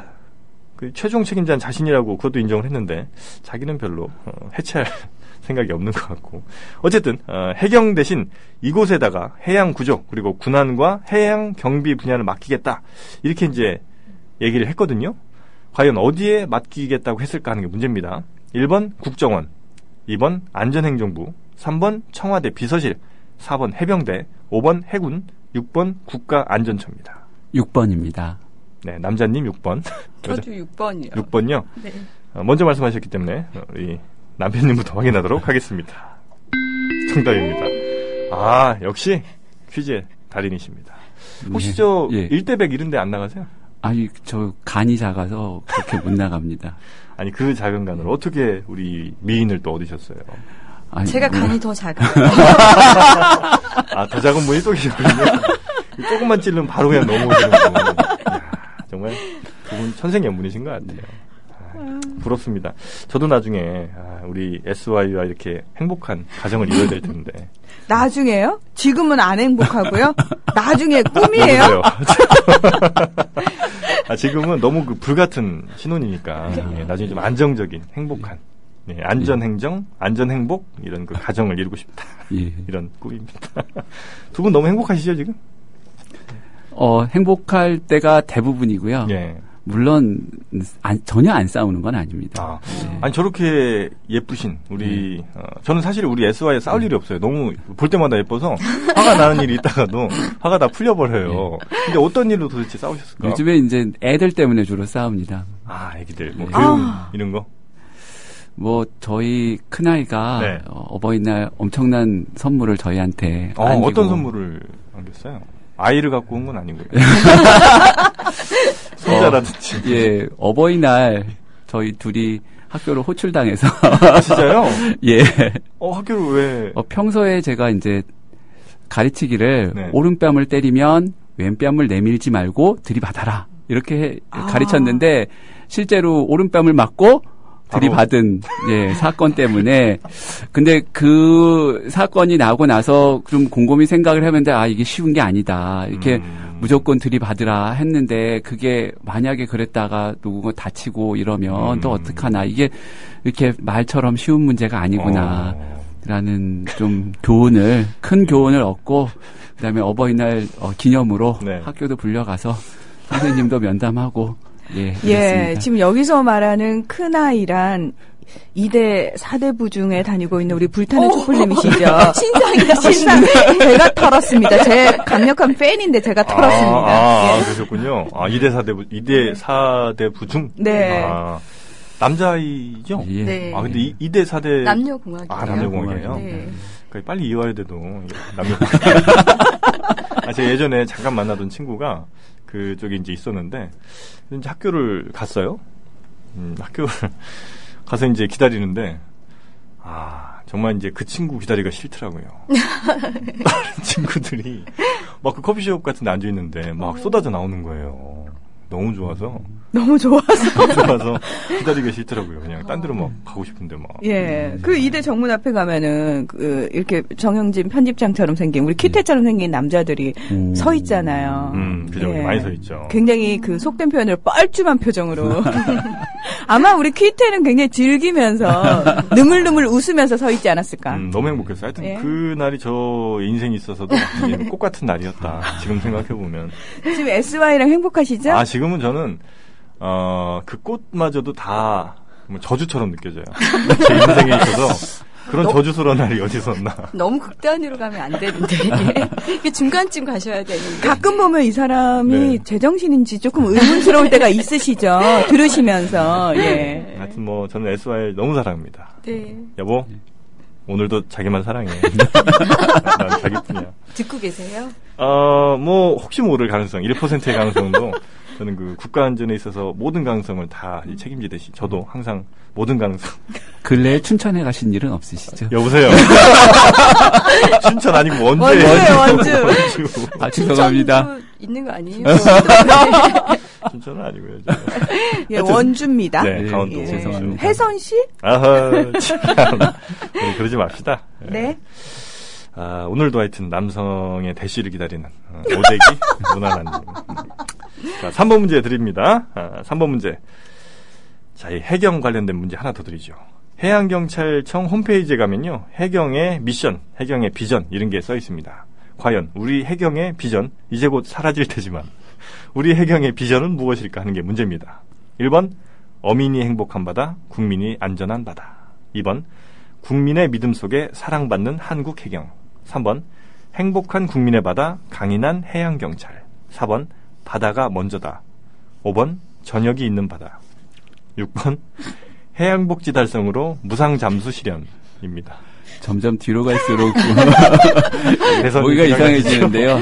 Speaker 1: 그 최종 책임자는 자신이라고 그것도 인정을 했는데 자기는 별로 어, 해체할 생각이 없는 것 같고 어쨌든 어, 해경 대신 이곳에다가 해양 구조 그리고 군안과 해양 경비 분야를 맡기겠다 이렇게 이제 얘기를 했거든요. 과연 어디에 맡기겠다고 했을까 하는 게 문제입니다. 1번 국정원, 2번 안전행정부, 3번 청와대 비서실, 4번 해병대, 5번 해군, 6번 국가안전처입니다.
Speaker 2: 6번입니다.
Speaker 1: 네, 남자님 6번.
Speaker 6: 저도 6번이요.
Speaker 1: 6번요.
Speaker 6: 네.
Speaker 1: 먼저 말씀하셨기 때문에 우리 남편님부터 확인하도록 하겠습니다. 정답입니다. 아, 역시 퀴즈의 달인이십니다. 혹시
Speaker 2: 네.
Speaker 1: 저
Speaker 2: 예.
Speaker 1: 일대백 이런 데 안 나가세요?
Speaker 2: 아니 저 간이 작아서 그렇게 못 나갑니다.
Speaker 1: 아니 그 작은 간을 어떻게 우리 미인을 또 얻으셨어요?
Speaker 2: 아니,
Speaker 6: 제가
Speaker 2: 뭐,
Speaker 6: 간이 더 작아요.
Speaker 1: 아, 더 작은 분이 또 계셨군요. 조금만 찌르면 바로 그냥 넘어오시는 분. 이야, 정말 그분 천생연분이신 것 같아요. 아, 부럽습니다. 저도 나중에 아, 우리 SY와 이렇게 행복한 가정을 이뤄야 될 텐데.
Speaker 3: 나중에요? 지금은 안 행복하고요. 나중에 꿈이에요.
Speaker 1: 여보세요. 아, 지금은 너무 그 불같은 신혼이니까 예, 나중에 좀 안정적인 행복한 예, 안전 행정, 안전 행복 이런 그 가정을 이루고 싶다
Speaker 2: 예.
Speaker 1: 이런 꿈입니다. 두 분 너무 행복하시죠 지금?
Speaker 2: 어 행복할 때가 대부분이고요.
Speaker 1: 예.
Speaker 2: 물론 안- 전혀 안 싸우는 건 아닙니다.
Speaker 1: 아,
Speaker 2: 예.
Speaker 1: 아니 저렇게 예쁘신 우리 어, 저는 사실 우리 SY에 싸울 일이 없어요. 너무 볼 때마다 예뻐서 화가 나는 일이 있다가도 화가 다 풀려버려요. 근데 어떤 일로 도대체 싸우셨을까?
Speaker 2: 요즘에 이제 애들 때문에 주로 싸웁니다.
Speaker 1: 아, 애기들 뭐
Speaker 2: 예.
Speaker 1: 교육
Speaker 3: 아.
Speaker 1: 이런 거.
Speaker 2: 뭐 저희 큰 아이가
Speaker 1: 네.
Speaker 2: 어, 버이날 엄청난 선물을 저희한테
Speaker 1: 어,
Speaker 2: 안기고
Speaker 1: 어떤 선물을 안겼어요? 아이를 갖고 온 건 아니고요. 손자라든지.
Speaker 2: 예 어버이날 저희 둘이 학교를 호출당해서
Speaker 1: 아, 진짜요?
Speaker 2: 예
Speaker 1: 어, 학교를 왜?
Speaker 2: 어, 평소에 제가 이제 가르치기를
Speaker 1: 네.
Speaker 2: 오른뺨을 때리면 왼뺨을 내밀지 말고 들이받아라 이렇게 가르쳤는데 실제로 오른뺨을 맞고 들이받은 예 사건 때문에 근데 그 사건이 나고 나서 좀 곰곰이 생각을 해봤는데 아 이게 쉬운 게 아니다 이렇게
Speaker 1: 음.
Speaker 2: 무조건 들이받으라 했는데 그게 만약에 그랬다가 누구가 다치고 이러면
Speaker 1: 음.
Speaker 2: 또 어떡하나 이게 이렇게 말처럼 쉬운 문제가 아니구나
Speaker 1: 어.
Speaker 2: 라는 좀 교훈을 큰 교훈을 얻고 그다음에 어버이날 어, 기념으로
Speaker 1: 네.
Speaker 2: 학교도 불려가서 선생님도 면담하고 예
Speaker 3: 예. 지금 여기서 말하는 큰 아이란 2대 4대 부 중에 다니고 있는 우리 불타는 촛불님이시죠?
Speaker 6: 신상이다.
Speaker 3: 신상, 제가 털었습니다. 제 강력한 팬인데 제가 털었습니다.
Speaker 1: 아, 아,
Speaker 3: 예.
Speaker 1: 그러셨군요. 아, 2대 4대 부, 2대 4대 부중?
Speaker 3: 네.
Speaker 1: 아, 남자이죠?
Speaker 2: 예.
Speaker 6: 네.
Speaker 1: 아, 근데 이, 2대 4대.
Speaker 6: 남녀공학이에요.
Speaker 1: 아, 남녀공학이에요?
Speaker 6: 네.
Speaker 1: 그러니까 빨리 이와야 돼도 남녀. 아, 제가 예전에 잠깐 만나던 친구가 그쪽에 이제 있었는데 이제 학교를 갔어요. 음, 학교를 가서 이제 기다리는데 아 정말 이제 그 친구 기다리기가 싫더라고요. 다른 친구들이 막 그 커피숍 같은 데 앉아 있는데 막 쏟아져 나오는 거예요. 너무 좋아서
Speaker 3: 너무 좋아서.
Speaker 1: 좋아서 기다리기가 싫더라고요. 그냥 딴 데로 막 가고 싶은데 막.
Speaker 3: 예. 그 2대 정문 앞에 가면은, 그, 이렇게 정영진 편집장처럼 생긴, 우리 키테처럼 생긴 남자들이
Speaker 2: 음.
Speaker 3: 서 있잖아요.
Speaker 1: 음, 그죠.
Speaker 3: 예.
Speaker 1: 많이 서 있죠.
Speaker 3: 굉장히 그 속된 표현을 뻘쭘한 표정으로. 아마 우리 키테는 굉장히 즐기면서, 느물느물 웃으면서 서 있지 않았을까.
Speaker 1: 음, 너무 행복했어요. 하여튼
Speaker 3: 예.
Speaker 1: 그 날이 저 인생에 있어서도 꽃 같은 날이었다. 지금 생각해 보면.
Speaker 3: 지금 SY랑 행복하시죠?
Speaker 1: 아 지금은 저는 어, 그 꽃마저도 다 정말 저주처럼 느껴져요. 제 인생에 있어서 그런 저주스러운 날이 어디 있었나.
Speaker 6: 너무 극단으로 가면 안 되는데 이게 중간쯤 가셔야 되는데
Speaker 3: 가끔 보면 이 사람이
Speaker 1: 네.
Speaker 3: 제정신인지 조금 의문스러울 때가 있으시죠. 들으시면서, 예.
Speaker 1: 하여튼 뭐 저는 SY 너무 사랑합니다.
Speaker 6: 네
Speaker 1: 여보 오늘도 자기만 사랑해. 난 자기뿐이야.
Speaker 6: 듣고 계세요?
Speaker 1: 어, 뭐, 혹시 모를 가능성, 1%의 가능성도 저는 그 국가 안전에 있어서 모든 가능성을 다이 책임지듯이 저도 항상 모든 가능성.
Speaker 2: 근래에 춘천에 가신 일은 없으시죠?
Speaker 1: 여보세요. 춘천 아니고 원주.
Speaker 3: 원주예요, 원주.
Speaker 1: 원주.
Speaker 2: 아 죄송합니다.
Speaker 6: 춘천도 있는 거 아니에요?
Speaker 1: 춘천은 아니고요. 저.
Speaker 3: 예,
Speaker 1: 하여튼,
Speaker 3: 원주입니다.
Speaker 1: 네,
Speaker 2: 예,
Speaker 1: 강원도.
Speaker 2: 예, 죄송합니다.
Speaker 3: 혜선 씨?
Speaker 1: 아하, 참. 네, 그러지 맙시다.
Speaker 3: 네.
Speaker 1: 아, 오늘도 하여튼 남성의 대시를 기다리는 어, 오대기 무난한님. 자, 3번 문제 드립니다. 아, 3번 문제. 자, 이 해경 관련된 문제 하나 더 드리죠. 해양경찰청 홈페이지에 가면요. 해경의 미션, 해경의 비전 이런 게 써 있습니다. 과연 우리 해경의 비전 이제 곧 사라질 테지만 우리 해경의 비전은 무엇일까 하는 게 문제입니다. 1번 어민이 행복한 바다, 국민이 안전한 바다. 2번 국민의 믿음 속에 사랑받는 한국 해경. 3번 행복한 국민의 바다, 강인한 해양경찰. 4번 바다가 먼저다. 5번 저녁이 있는 바다. 6번 해양복지 달성으로 무상 잠수 실현입니다.
Speaker 2: 점점 뒤로 갈수록 보기가 이상해지는데요.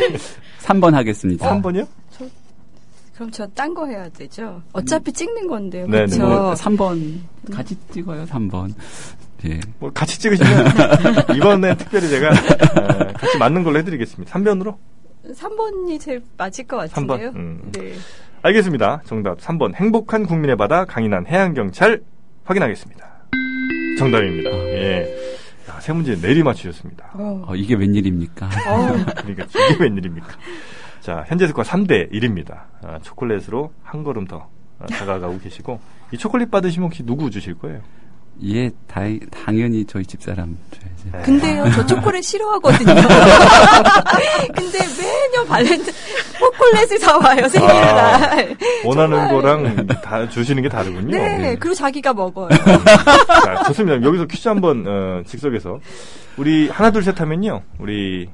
Speaker 2: 3번 하겠습니다.
Speaker 1: 3번이요?
Speaker 6: 그럼 저 딴 거 해야 되죠. 어차피 찍는 건데요.
Speaker 1: 네네.
Speaker 6: 그렇죠.
Speaker 2: 뭐 3번 같이 찍어요. 3번. 예.
Speaker 1: 뭐 같이 찍으시면 이번에 특별히 제가 어, 같이 맞는 걸로 해드리겠습니다. 3번으로?
Speaker 6: 3번이 제일 맞을 것 같은데요.
Speaker 1: 3번. 음.
Speaker 6: 네.
Speaker 1: 알겠습니다. 정답 3번. 행복한 국민의 바다 강인한 해양경찰 확인하겠습니다. 정답입니다. 예. 야, 세 문제 내리 맞추셨습니다.
Speaker 3: 어.
Speaker 2: 어, 이게 웬일입니까?
Speaker 1: 그러니까 이게 웬일입니까? 자, 현재 스코어 3대 1입니다. 아, 초콜릿으로 한 걸음 더 아, 다가가고 계시고 이 초콜릿 받으시면 혹시 누구 주실 거예요?
Speaker 2: 예, 다, 당연히 저희 집사람 줘야죠.
Speaker 6: 근데요, 저 초콜릿 싫어하거든요. 근데 매년 발렌타 초콜릿을 사와요, 생일날.
Speaker 1: 원하는 거랑 다 주시는 게 다르군요.
Speaker 6: 네, 그리고 자기가 먹어요.
Speaker 1: 자, 좋습니다. 여기서 퀴즈 한번 어, 즉석에서 우리 하나 둘 셋 하면요. 우리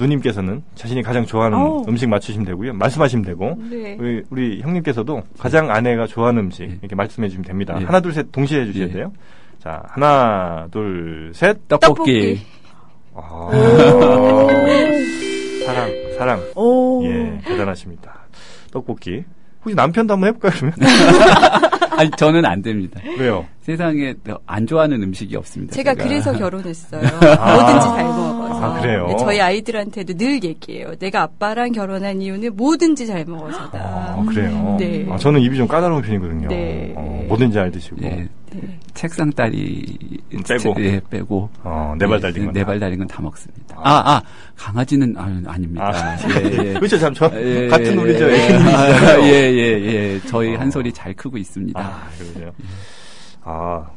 Speaker 1: 누님께서는 자신이 가장 좋아하는
Speaker 3: 어우.
Speaker 1: 음식 맞추시면 되고요. 말씀하시면 되고
Speaker 6: 네.
Speaker 1: 우리, 우리 형님께서도 가장 아내가 좋아하는 음식
Speaker 2: 예.
Speaker 1: 이렇게 말씀해 주시면 됩니다.
Speaker 2: 예.
Speaker 1: 하나 둘 셋 동시에 해주셔야
Speaker 2: 예.
Speaker 1: 돼요. 자, 하나 둘 셋.
Speaker 2: 떡볶이.
Speaker 1: 아, 사랑 사랑.
Speaker 3: 오.
Speaker 1: 예, 대단하십니다. 떡볶이. 혹시 남편도 한번 해볼까요, 그러면?
Speaker 2: 아니, 저는 안 됩니다.
Speaker 1: 왜요?
Speaker 2: 세상에 안 좋아하는 음식이 없습니다.
Speaker 6: 제가 그래서 결혼했어요.
Speaker 1: 아.
Speaker 6: 뭐든지 잘 먹어서.
Speaker 1: 아, 그래요?
Speaker 6: 네, 저희 아이들한테도 늘 얘기해요. 내가 아빠랑 결혼한 이유는 뭐든지 잘 먹어서다.
Speaker 1: 아, 그래요?
Speaker 6: 네.
Speaker 1: 아, 저는 입이 좀 까다로운 편이거든요.
Speaker 6: 네.
Speaker 1: 어, 뭐든지 잘 드시고.
Speaker 2: 예,
Speaker 6: 네.
Speaker 2: 책상 다리
Speaker 1: 음, 빼고.
Speaker 2: 예, 빼고
Speaker 1: 어, 네발 달린 건.
Speaker 2: 네발 달린 건 다 먹습니다. 아, 아, 강아지는 아, 아닙니다.
Speaker 1: 아,
Speaker 2: 예, 예.
Speaker 1: 그렇죠. 참, 저,
Speaker 2: 예,
Speaker 1: 같은 우리 저
Speaker 2: 예,
Speaker 1: 애기님이시잖아요.
Speaker 2: 예, 예, 예. 저희
Speaker 1: 어.
Speaker 2: 한 소리 잘 크고 있습니다.
Speaker 1: 아, 그러세요. 아,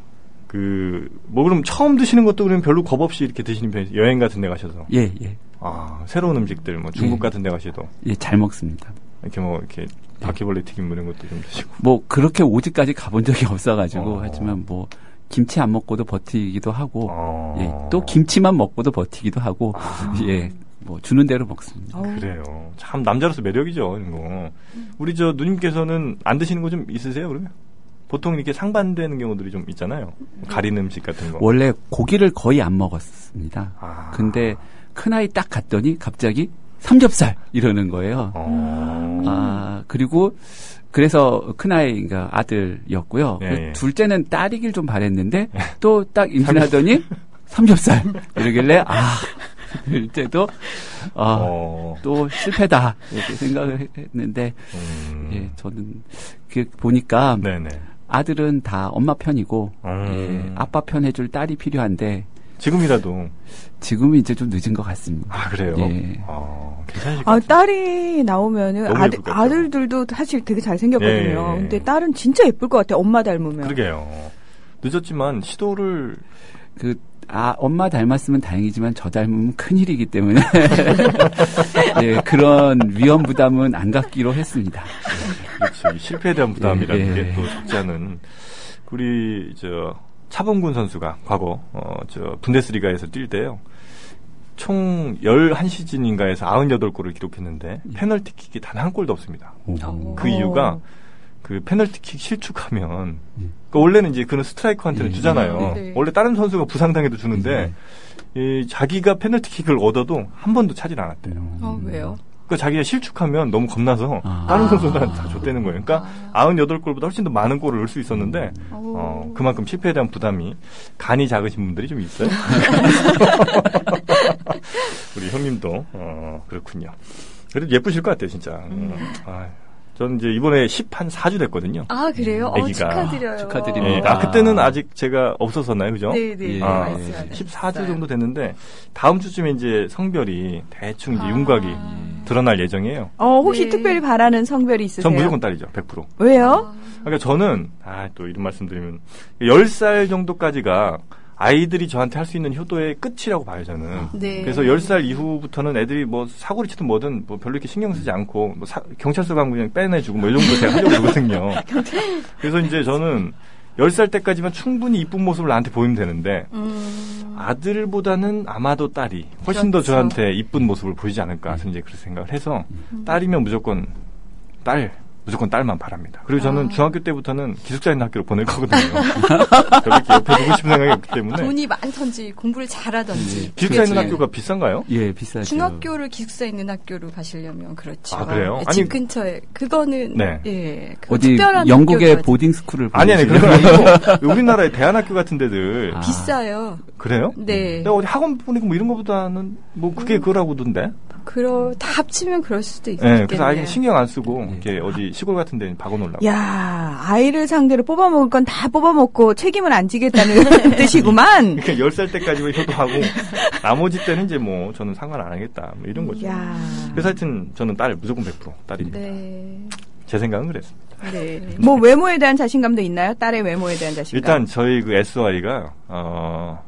Speaker 1: 그, 뭐 그럼 처음 드시는 것도 그러면 별로 겁 없이 이렇게 드시는 편이세요? 여행 같은 데 가셔서.
Speaker 2: 예, 예.
Speaker 1: 아, 새로운 음식들, 뭐 중국
Speaker 2: 예.
Speaker 1: 같은 데 가셔도.
Speaker 2: 예, 잘 먹습니다.
Speaker 1: 이렇게 뭐, 이렇게 바퀴벌레 튀김 뭐 이런 것도 좀 드시고.
Speaker 2: 뭐 그렇게 오지까지 가본 적이 없어가지고
Speaker 1: 어.
Speaker 2: 하지만 뭐 김치 안 먹고도 버티기도 하고
Speaker 1: 어.
Speaker 2: 예, 또 김치만 먹고도 버티기도 하고 예, 뭐 주는 대로 먹습니다.
Speaker 3: 어우.
Speaker 1: 그래요. 참 남자로서 매력이죠, 이런 거. 우리 저 누님께서는 안 드시는 거 좀 있으세요, 그러면? 보통 이렇게 상반되는 경우들이 좀 있잖아요. 가린 음식 같은 거.
Speaker 2: 원래 고기를 거의 안 먹었습니다.
Speaker 1: 아.
Speaker 2: 근데 큰아이 딱 갔더니 갑자기 삼겹살 이러는 거예요.
Speaker 1: 어.
Speaker 2: 아 그리고 그래서 큰아이가 아들이었고요.
Speaker 1: 예,
Speaker 2: 그
Speaker 1: 예.
Speaker 2: 둘째는 딸이길 좀 바랬는데 또 딱 임신하더니 삼겹살 이러길래 아 둘째도 아,
Speaker 1: 어.
Speaker 2: 또 실패다 이렇게 생각을 했는데
Speaker 1: 음.
Speaker 2: 예 저는 그 보니까
Speaker 1: 네네.
Speaker 2: 아들은 다 엄마 편이고
Speaker 1: 음.
Speaker 2: 예, 아빠 편 해줄 딸이 필요한데
Speaker 1: 지금이라도.
Speaker 2: 지금은 이제 좀 늦은 것 같습니다.
Speaker 1: 아, 그래요?
Speaker 2: 예.
Speaker 1: 어, 괜찮으실 것
Speaker 3: 아,
Speaker 1: 같아요.
Speaker 3: 딸이 나오면은 아들,
Speaker 1: 같아요.
Speaker 3: 아들들도 사실 되게 잘생겼거든요.
Speaker 1: 예, 예.
Speaker 3: 근데 딸은 진짜 예쁠 것 같아. 엄마 닮으면.
Speaker 1: 그러게요. 늦었지만 시도를
Speaker 2: 그, 아, 엄마 닮았으면 다행이지만 저 닮으면 큰일이기 때문에, 예, 그런 위험 부담은 안 갖기로 했습니다.
Speaker 1: 그렇죠. 이 실패에 대한 부담이라는
Speaker 2: 예,
Speaker 1: 게
Speaker 2: 예.
Speaker 1: 또 적지 않은 우리 저 차범근 선수가 과거 어 저 분데스리가에서 뛸 때요. 총 11시즌인가에서 98골을 기록했는데 페널티킥이 단 한 골도 없습니다.
Speaker 2: 오.
Speaker 1: 그 이유가 그 페널티킥 실축하면
Speaker 2: 음.
Speaker 1: 그 원래는 이제 그는 스트라이커한테는
Speaker 2: 음.
Speaker 1: 주잖아요.
Speaker 6: 네.
Speaker 1: 원래 다른 선수가 부상당해도 주는데 이 자기가 페널티킥을 얻어도 한 번도 차질 않았대요.
Speaker 6: 어, 왜요?
Speaker 1: 그러니까 자기가 실축하면 너무 겁나서
Speaker 2: 아.
Speaker 1: 다른 선수들한테 다 줬대는 거예요. 그러니까 98골보다 훨씬 더 많은 골을 넣을 수 있었는데 어, 그만큼 실패에 대한 부담이 간이 작으신 분들이 좀 있어요. 우리 형님도 어, 그렇군요. 그래도 예쁘실 것 같아요, 진짜. 음. 아유, 저는 이제 이번에 10한 4주 됐거든요.
Speaker 6: 아, 그래요? 어,
Speaker 1: 아기가.
Speaker 6: 축하드려요.
Speaker 2: 축하드립니다.
Speaker 1: 예, 아, 그때는 아직 제가 없었었나요, 그죠?
Speaker 6: 네네.
Speaker 2: 예.
Speaker 1: 아,
Speaker 6: 말씀하셨어요.
Speaker 1: 14주 정도 됐는데 다음 주쯤에 이제 성별이 대충 이제
Speaker 6: 아.
Speaker 1: 윤곽이 드러날 예정이에요.
Speaker 3: 어, 혹시
Speaker 6: 네.
Speaker 3: 특별히 바라는 성별이 있으세요?
Speaker 1: 전 무조건 딸이죠, 100%.
Speaker 3: 왜요?
Speaker 1: 그러니까 저는 아 또 이런 말씀 드리면 10살 정도까지가 아이들이 저한테 할 수 있는 효도의 끝이라고 봐요 저는.
Speaker 6: 네.
Speaker 1: 그래서 10살 이후부터는 애들이 뭐 사고를 치든 뭐든 뭐 별로 이렇게 신경 쓰지 않고 뭐 사- 경찰서 가면 그냥 빼내주고 뭐 이 정도 제가 하려고 그러거든요. 그래서 이제 저는 10살 때까지만 충분히 이쁜 모습을 나한테 보이면 되는데
Speaker 6: 음,
Speaker 1: 아들보다는 아마도 딸이 훨씬 더
Speaker 6: 그렇죠.
Speaker 1: 저한테 이쁜 모습을 보이지 않을까 해서 이제 그렇게 생각을 해서 딸이면 무조건 딸 무조건 딸만 바랍니다. 그리고 저는
Speaker 6: 아.
Speaker 1: 중학교 때부터는 기숙사 있는 학교로 보낼 거거든요. 그렇게 옆에 두고 싶은 생각이 없기 때문에.
Speaker 6: 돈이 많던지 공부를 잘하던지.
Speaker 1: 기숙사 있는. 학교가 비싼가요?
Speaker 2: 예, 비싸죠.
Speaker 6: 중학교를 기숙사 있는 학교로 가시려면 그렇죠.
Speaker 1: 아, 그래요?
Speaker 6: 예,
Speaker 1: 아니,
Speaker 6: 집 근처에 그거는
Speaker 1: 네.
Speaker 6: 예, 그
Speaker 2: 어디
Speaker 6: 특별한
Speaker 2: 영국의 보딩 스쿨을
Speaker 1: 아니, 아니,
Speaker 2: 보내시려면
Speaker 1: 그런 건 아니고, 우리나라의 대안학교 같은 데들.
Speaker 2: 아.
Speaker 6: 비싸요.
Speaker 1: 그래요?
Speaker 6: 네.
Speaker 1: 내가 어디 학원 보내고 뭐 이런 거보다는 뭐 그게 그거라고던데.
Speaker 6: 그러 다 합치면 그럴 수도
Speaker 1: 예,
Speaker 6: 있겠네요.
Speaker 1: 그래서 아예 신경 안 쓰고,
Speaker 2: 네.
Speaker 1: 이렇게 어디 시골 같은 데 박아놓으려고.
Speaker 3: 야, 아이를 상대로 뽑아먹을 건 다 뽑아먹고 책임을 안 지겠다는 뜻이구만.
Speaker 1: 그러니까 10살 때까지 효도하고, 나머지 때는 이제 뭐, 저는 상관 안 하겠다. 뭐 이런 거죠.
Speaker 3: 야.
Speaker 1: 그래서 하여튼, 저는 딸, 무조건 100% 딸입니다.
Speaker 6: 네.
Speaker 1: 제 생각은 그랬습니다.
Speaker 6: 네.
Speaker 3: 뭐 외모에 대한 자신감도 있나요? 딸의 외모에 대한 자신감.
Speaker 1: 일단, 저희 그 SY가, 어,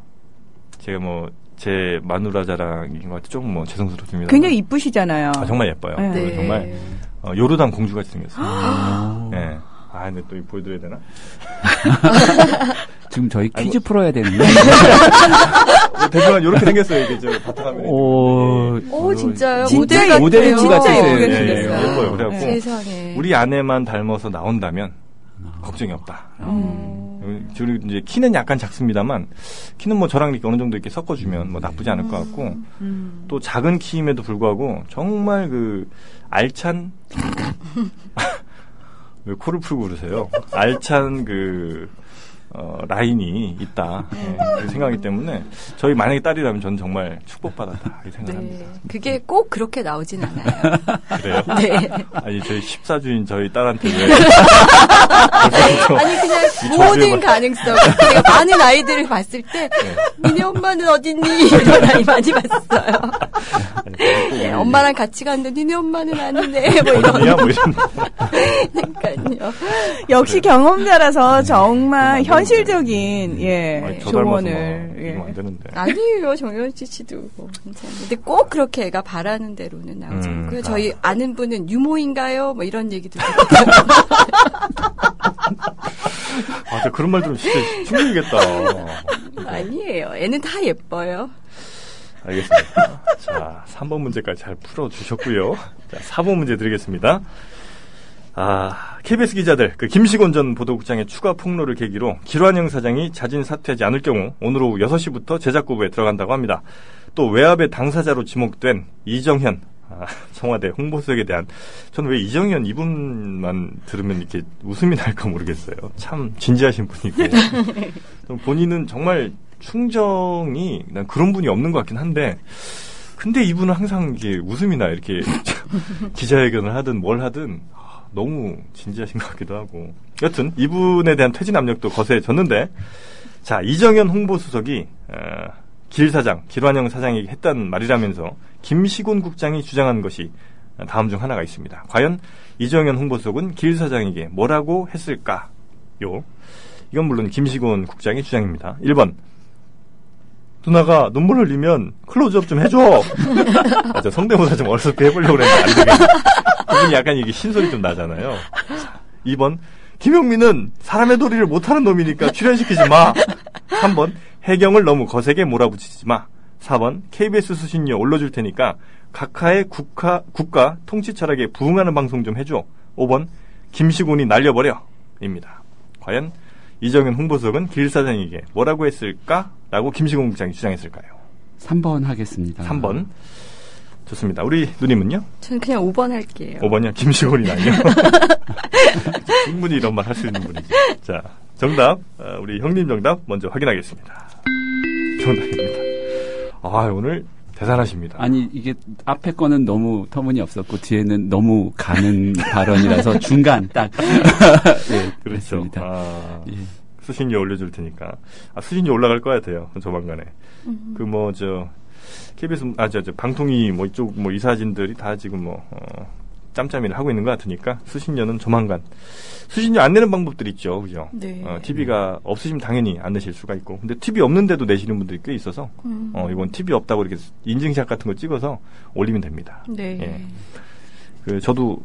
Speaker 1: 제가 뭐, 제 마누라 자랑인 것 같아 조금 뭐 죄송스럽습니다.
Speaker 3: 굉장히 이쁘시잖아요.
Speaker 1: 아, 정말 예뻐요.
Speaker 3: 네.
Speaker 1: 정말 어, 요르단 공주같이 생겼어요.
Speaker 2: 아.
Speaker 1: 예. 아, 근데 또 보여드려야 되나?
Speaker 2: 지금 저희
Speaker 1: 아니,
Speaker 2: 퀴즈 풀어야 되는데.
Speaker 1: 뭐 대충 이렇게 생겼어요. 이게 저 바탕화면에.
Speaker 2: 오,
Speaker 6: 오, 진짜요?
Speaker 3: 진짜
Speaker 6: 모델.
Speaker 2: 모델
Speaker 3: 진짜
Speaker 2: 같으세요.
Speaker 3: 예쁘게
Speaker 2: 네.
Speaker 3: 생겼어요.
Speaker 1: 예뻐요. 그래갖고
Speaker 6: 세상에.
Speaker 1: 우리 아내만 닮아서 나온다면 걱정이 없다.
Speaker 6: 음.
Speaker 1: 그리고 이제 키는 약간 작습니다만 키는 뭐 저랑 이렇게 어느 정도 이렇게 섞어주면 뭐 나쁘지 않을 것 같고
Speaker 3: 음.
Speaker 1: 또 작은 키임에도 불구하고 정말 그 알찬 왜 코를 풀고 그러세요? 알찬 그 어, 라인이 있다 예, 그 생각이기 때문에 저희 만약에 딸이라면 저는 정말 축복받았다 이 생각합니다.
Speaker 6: 네. 그게 꼭 그렇게 나오진 않아요.
Speaker 1: 그래요?
Speaker 6: 네.
Speaker 1: 아니 저희 십사주인 저희 딸한테 왜
Speaker 6: 아니 그냥
Speaker 1: 이
Speaker 6: 모든 가능성. 제가 많은 아이들을 봤을 때
Speaker 1: 네.
Speaker 6: 니네 엄마는 어딨니? 이런 아이 많이 봤어요. 네, 엄마랑 같이 갔는데 니네 엄마는 아니네. 뭐 이런.
Speaker 1: 뭐 이런
Speaker 6: 그러니까요.
Speaker 3: 역시 경험자라서 정말
Speaker 1: 그럼 안
Speaker 3: 현실적인 예
Speaker 1: 아니,
Speaker 3: 조언을
Speaker 1: 이러면 안
Speaker 3: 예.
Speaker 1: 되는데.
Speaker 6: 아니에요, 정현지 씨도. 뭐 근데 꼭 그렇게 애가 바라는 대로는 나오지
Speaker 1: 음,
Speaker 6: 않고요.
Speaker 1: 아.
Speaker 6: 저희 아는 분은 유모인가요? 뭐 이런 얘기도
Speaker 1: 아, 저 그런 말 들으면 진짜 충격이겠다.
Speaker 6: 아니에요. 애는 다 예뻐요.
Speaker 1: 알겠습니다. 자, 3번 문제까지 잘 풀어주셨고요. 자, 4번 문제 드리겠습니다. 아, KBS 기자들, 그 김시곤 전 보도국장의 추가 폭로를 계기로 길환영 사장이 자진 사퇴하지 않을 경우 오늘 오후 6시부터 제작고부에 들어간다고 합니다. 또 외압의 당사자로 지목된 이정현 아, 청와대 홍보수석에 대한 저는 왜 이정현 이분만 들으면 이렇게 웃음이 날까 모르겠어요. 참 진지하신 분이고 좀 본인은 정말 충정이 난 그런 분이 없는 것 같긴 한데 근데 이분은 항상 이게 웃음이나 이렇게 기자회견을 하든 뭘 하든 아, 너무 진지하신 것 같기도 하고 여튼 이분에 대한 퇴진 압력도 거세졌는데 자 이정현 홍보수석이 어, 길 사장 길환영 사장에게 했단 말이라면서 김시곤 국장이 주장한 것이 다음 중 하나가 있습니다. 과연 이정현 홍보수석은 길 사장에게 뭐라고 했을까요? 이건 물론 김시곤 국장의 주장입니다. 1번 누나가 눈물 흘리면 클로즈업 좀 해줘. 아, 저 성대모사 좀 어설프게 해보려고 했는데 안 되겠네. 그분이 약간 이게 신소리 좀 나잖아요. 자, 2번 김용민은 사람의 도리를 못하는 놈이니까 출연시키지 마. 3번 해경을 너무 거세게 몰아붙이지 마. 4번 KBS 수신료 올려줄 테니까 각하의 국가, 국가 통치 철학에 부응하는 방송 좀 해줘. 5번 김시곤이 날려버려. 입니다. 과연 이정현 홍보수석은 길 사장에게 뭐라고 했을까? 라고 김시곤 국장이 주장했을까요?
Speaker 2: 3번 하겠습니다.
Speaker 1: 3번. 좋습니다. 우리 누님은요?
Speaker 6: 저는 그냥 5번 할게요.
Speaker 1: 5번이요? 김시곤이 아니요? 충분히 이런 말 할 수 있는 분이죠. 자, 정답. 어, 우리 형님 정답 먼저 확인하겠습니다. 정답입니다. 아, 오늘 대단하십니다.
Speaker 2: 아니 이게 앞에 거는 너무 터무니 없었고 뒤에는 너무 가는 발언이라서 중간 딱. 예,
Speaker 1: 그렇죠. 아,
Speaker 2: 예.
Speaker 1: 수신료 올려줄 테니까. 아, 수신료 올라갈 거 같아요. 조만간에. 그 뭐, 저, KBS, 아, 저, 저, 방통위 뭐 이쪽 뭐 이사진들이 다 지금 뭐, 어, 짬짬이를 하고 있는 것 같으니까 수신료는 조만간. 수신료 안 내는 방법들이 있죠. 그죠?
Speaker 6: 네.
Speaker 1: 어, TV가 없으시면 당연히 안 내실 수가 있고. 근데 TV 없는데도 내시는 분들이 꽤 있어서,
Speaker 6: 음.
Speaker 1: 어, 이건 TV 없다고 이렇게 인증샷 같은 거 찍어서 올리면 됩니다.
Speaker 6: 네.
Speaker 1: 예. 그 저도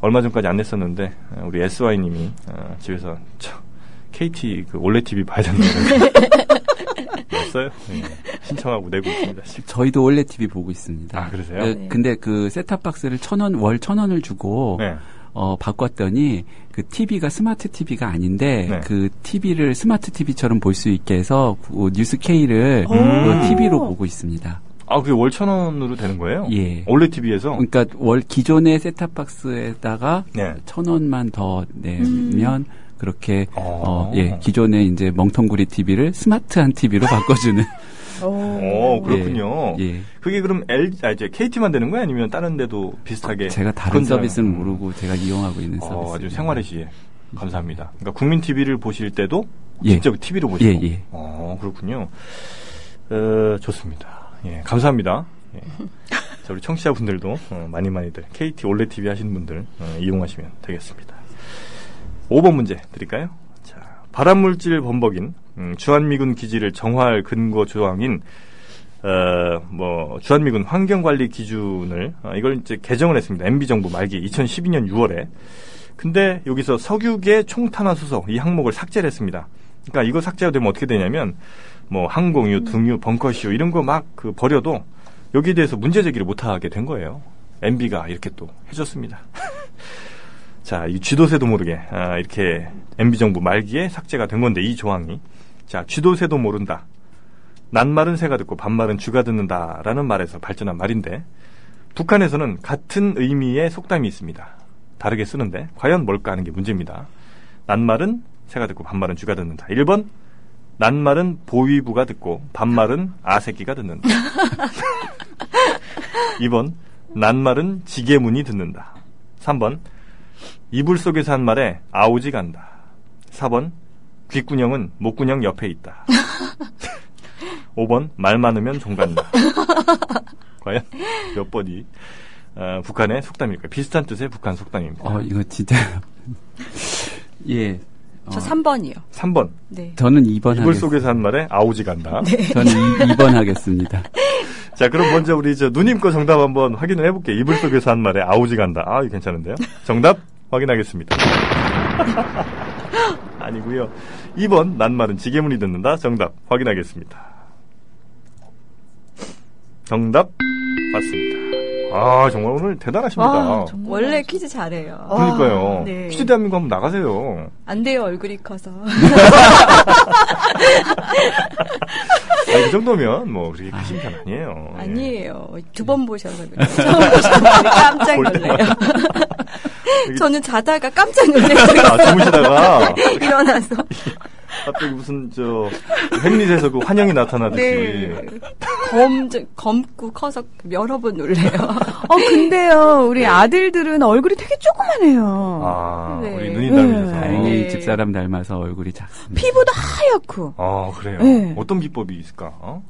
Speaker 1: 얼마 전까지 안 냈었는데 어, 우리 SY님이 어, 집에서 저, KT 그 올레 TV 봐야 된다고 냈어요. 예. 신청하고 내고 있습니다. 시-
Speaker 2: 저희도 올레 TV 보고 있습니다.
Speaker 1: 아, 그러세요?
Speaker 2: 예,
Speaker 6: 네.
Speaker 2: 근데 그 셋탑박스를 천 원, 월 천 원을 주고
Speaker 1: 네.
Speaker 2: 어, 바꿨더니 그 TV가 스마트 TV가 아닌데
Speaker 1: 네.
Speaker 2: 그 TV를 스마트 TV처럼 볼 수 있게 해서 그 뉴스 K를
Speaker 3: 오.
Speaker 2: 그 TV로 보고 있습니다.
Speaker 1: 아, 그게 월 천 원으로 되는 거예요?
Speaker 2: 예.
Speaker 1: 올레 TV에서?
Speaker 2: 그러니까 월 기존의 셋탑박스에다가
Speaker 1: 네.
Speaker 2: 천 원만 더 내면 그렇게
Speaker 1: 어.
Speaker 2: 어, 예 기존의 이제 멍텅구리 TV를 스마트한 TV로 바꿔주는
Speaker 1: 어, 그렇군요.
Speaker 2: 예.
Speaker 1: 그게 그럼 L, 아, 이제 KT만 되는 거예요? 아니면 다른 데도 비슷하게?
Speaker 2: 제가 다른 서비스는. 모르고 제가 이용하고 있는 서비스.
Speaker 1: 어, 아주 생활의 시에. 감사합니다. 그러니까 국민 TV를 보실 때도
Speaker 2: 예.
Speaker 1: 직접 TV로 보시고.
Speaker 2: 예, 예.
Speaker 1: 어, 그렇군요. 어, 좋습니다. 예, 감사합니다. 예. 자, 우리 청취자분들도 어, 많이 많이들 KT 올레 TV 하시는 분들 어, 이용하시면 되겠습니다. 5번 문제 드릴까요? 자, 발암물질 범벅인 음, 주한미군 기지를 정화할 근거 조항인 어, 뭐 주한미군 환경관리 기준을 어, 이걸 이제 개정을 했습니다. MB 정부 말기 2012년 6월에. 근데 여기서 석유계 총탄화수소 이 항목을 삭제를 했습니다. 그러니까 이거 삭제가 되면 어떻게 되냐면 뭐 항공유, 등유, 벙커쇼 이런 거 막 그 버려도 여기에 대해서 문제 제기를 못 하게 된 거예요. MB가 이렇게 또 해줬습니다. 자, 이 쥐도새도 모르게 아, 이렇게 MB 정부 말기에 삭제가 된 건데 이 조항이 자 쥐도새도 모른다. 낱말은 새가 듣고 반말은 쥐가 듣는다라는 말에서 발전한 말인데 북한에서는 같은 의미의 속담이 있습니다. 다르게 쓰는데 과연 뭘까 하는 게 문제입니다. 낱말은 새가 듣고 반말은 쥐가 듣는다. 1번 낱말은 보위부가 듣고 반말은 아새끼가 듣는다. 2번 낱말은 지게문이 듣는다. 3번 이불 속에서 한 말에 아우지 간다. 4번 귓구녕은 목구녕 옆에 있다. 5번 말 많으면 종 간다. 과연 몇 번이 어, 북한의 속담일까요? 비슷한 뜻의 북한 속담입니다.
Speaker 2: 어 이거 진짜 예.
Speaker 6: 저
Speaker 2: 어,
Speaker 6: 3번이요.
Speaker 1: 3번
Speaker 6: 네.
Speaker 2: 저는 2번
Speaker 1: 이불
Speaker 2: 하겠습니다.
Speaker 1: 속에서 한 말에 아우지 간다.
Speaker 2: 저는 2, 번 하겠습니다.
Speaker 1: 자, 그럼 먼저 우리 저 누님 거 정답 한번 확인을 해볼게요. 이불 속에서 한 말에 아우지 간다. 아, 이거 괜찮은데요? 정답 확인하겠습니다. 아니고요. 2번 낱말은 지게문이 듣는다. 정답 확인하겠습니다. 정답 맞습니다. 아, 정말 오늘 대단하십니다.
Speaker 6: 와, 원래 퀴즈 잘해요.
Speaker 1: 그러니까요.
Speaker 6: 네.
Speaker 1: 퀴즈 대한민국 한번 나가세요.
Speaker 6: 안 돼요, 얼굴이 커서.
Speaker 1: 아, 그 정도면 뭐 그렇게 크신 편 아니에요. 예.
Speaker 6: 아니에요. 두 번 보셔서 그래요. 처음 보셨는데 깜짝
Speaker 1: 볼
Speaker 6: 놀래요. 저는 자다가 깜짝 놀랐어요.
Speaker 1: 아, 주무시다가
Speaker 6: 일어나서.
Speaker 1: 갑자기 무슨 저 햄릿에서 그 환영이 나타나듯이
Speaker 6: 네. 검, 검고 커서 여러 번 놀래요.
Speaker 3: 어, 근데요, 우리 아들들은 얼굴이 되게 조그만해요.
Speaker 1: 아
Speaker 6: 네.
Speaker 1: 우리 눈이
Speaker 3: 네.
Speaker 1: 닮으셔서
Speaker 2: 다행히
Speaker 6: 네.
Speaker 2: 집사람 닮아서 얼굴이 작습니다.
Speaker 3: 피부도 하얗고.
Speaker 1: 아 그래요
Speaker 3: 네.
Speaker 1: 어떤 비법이 있을까 어?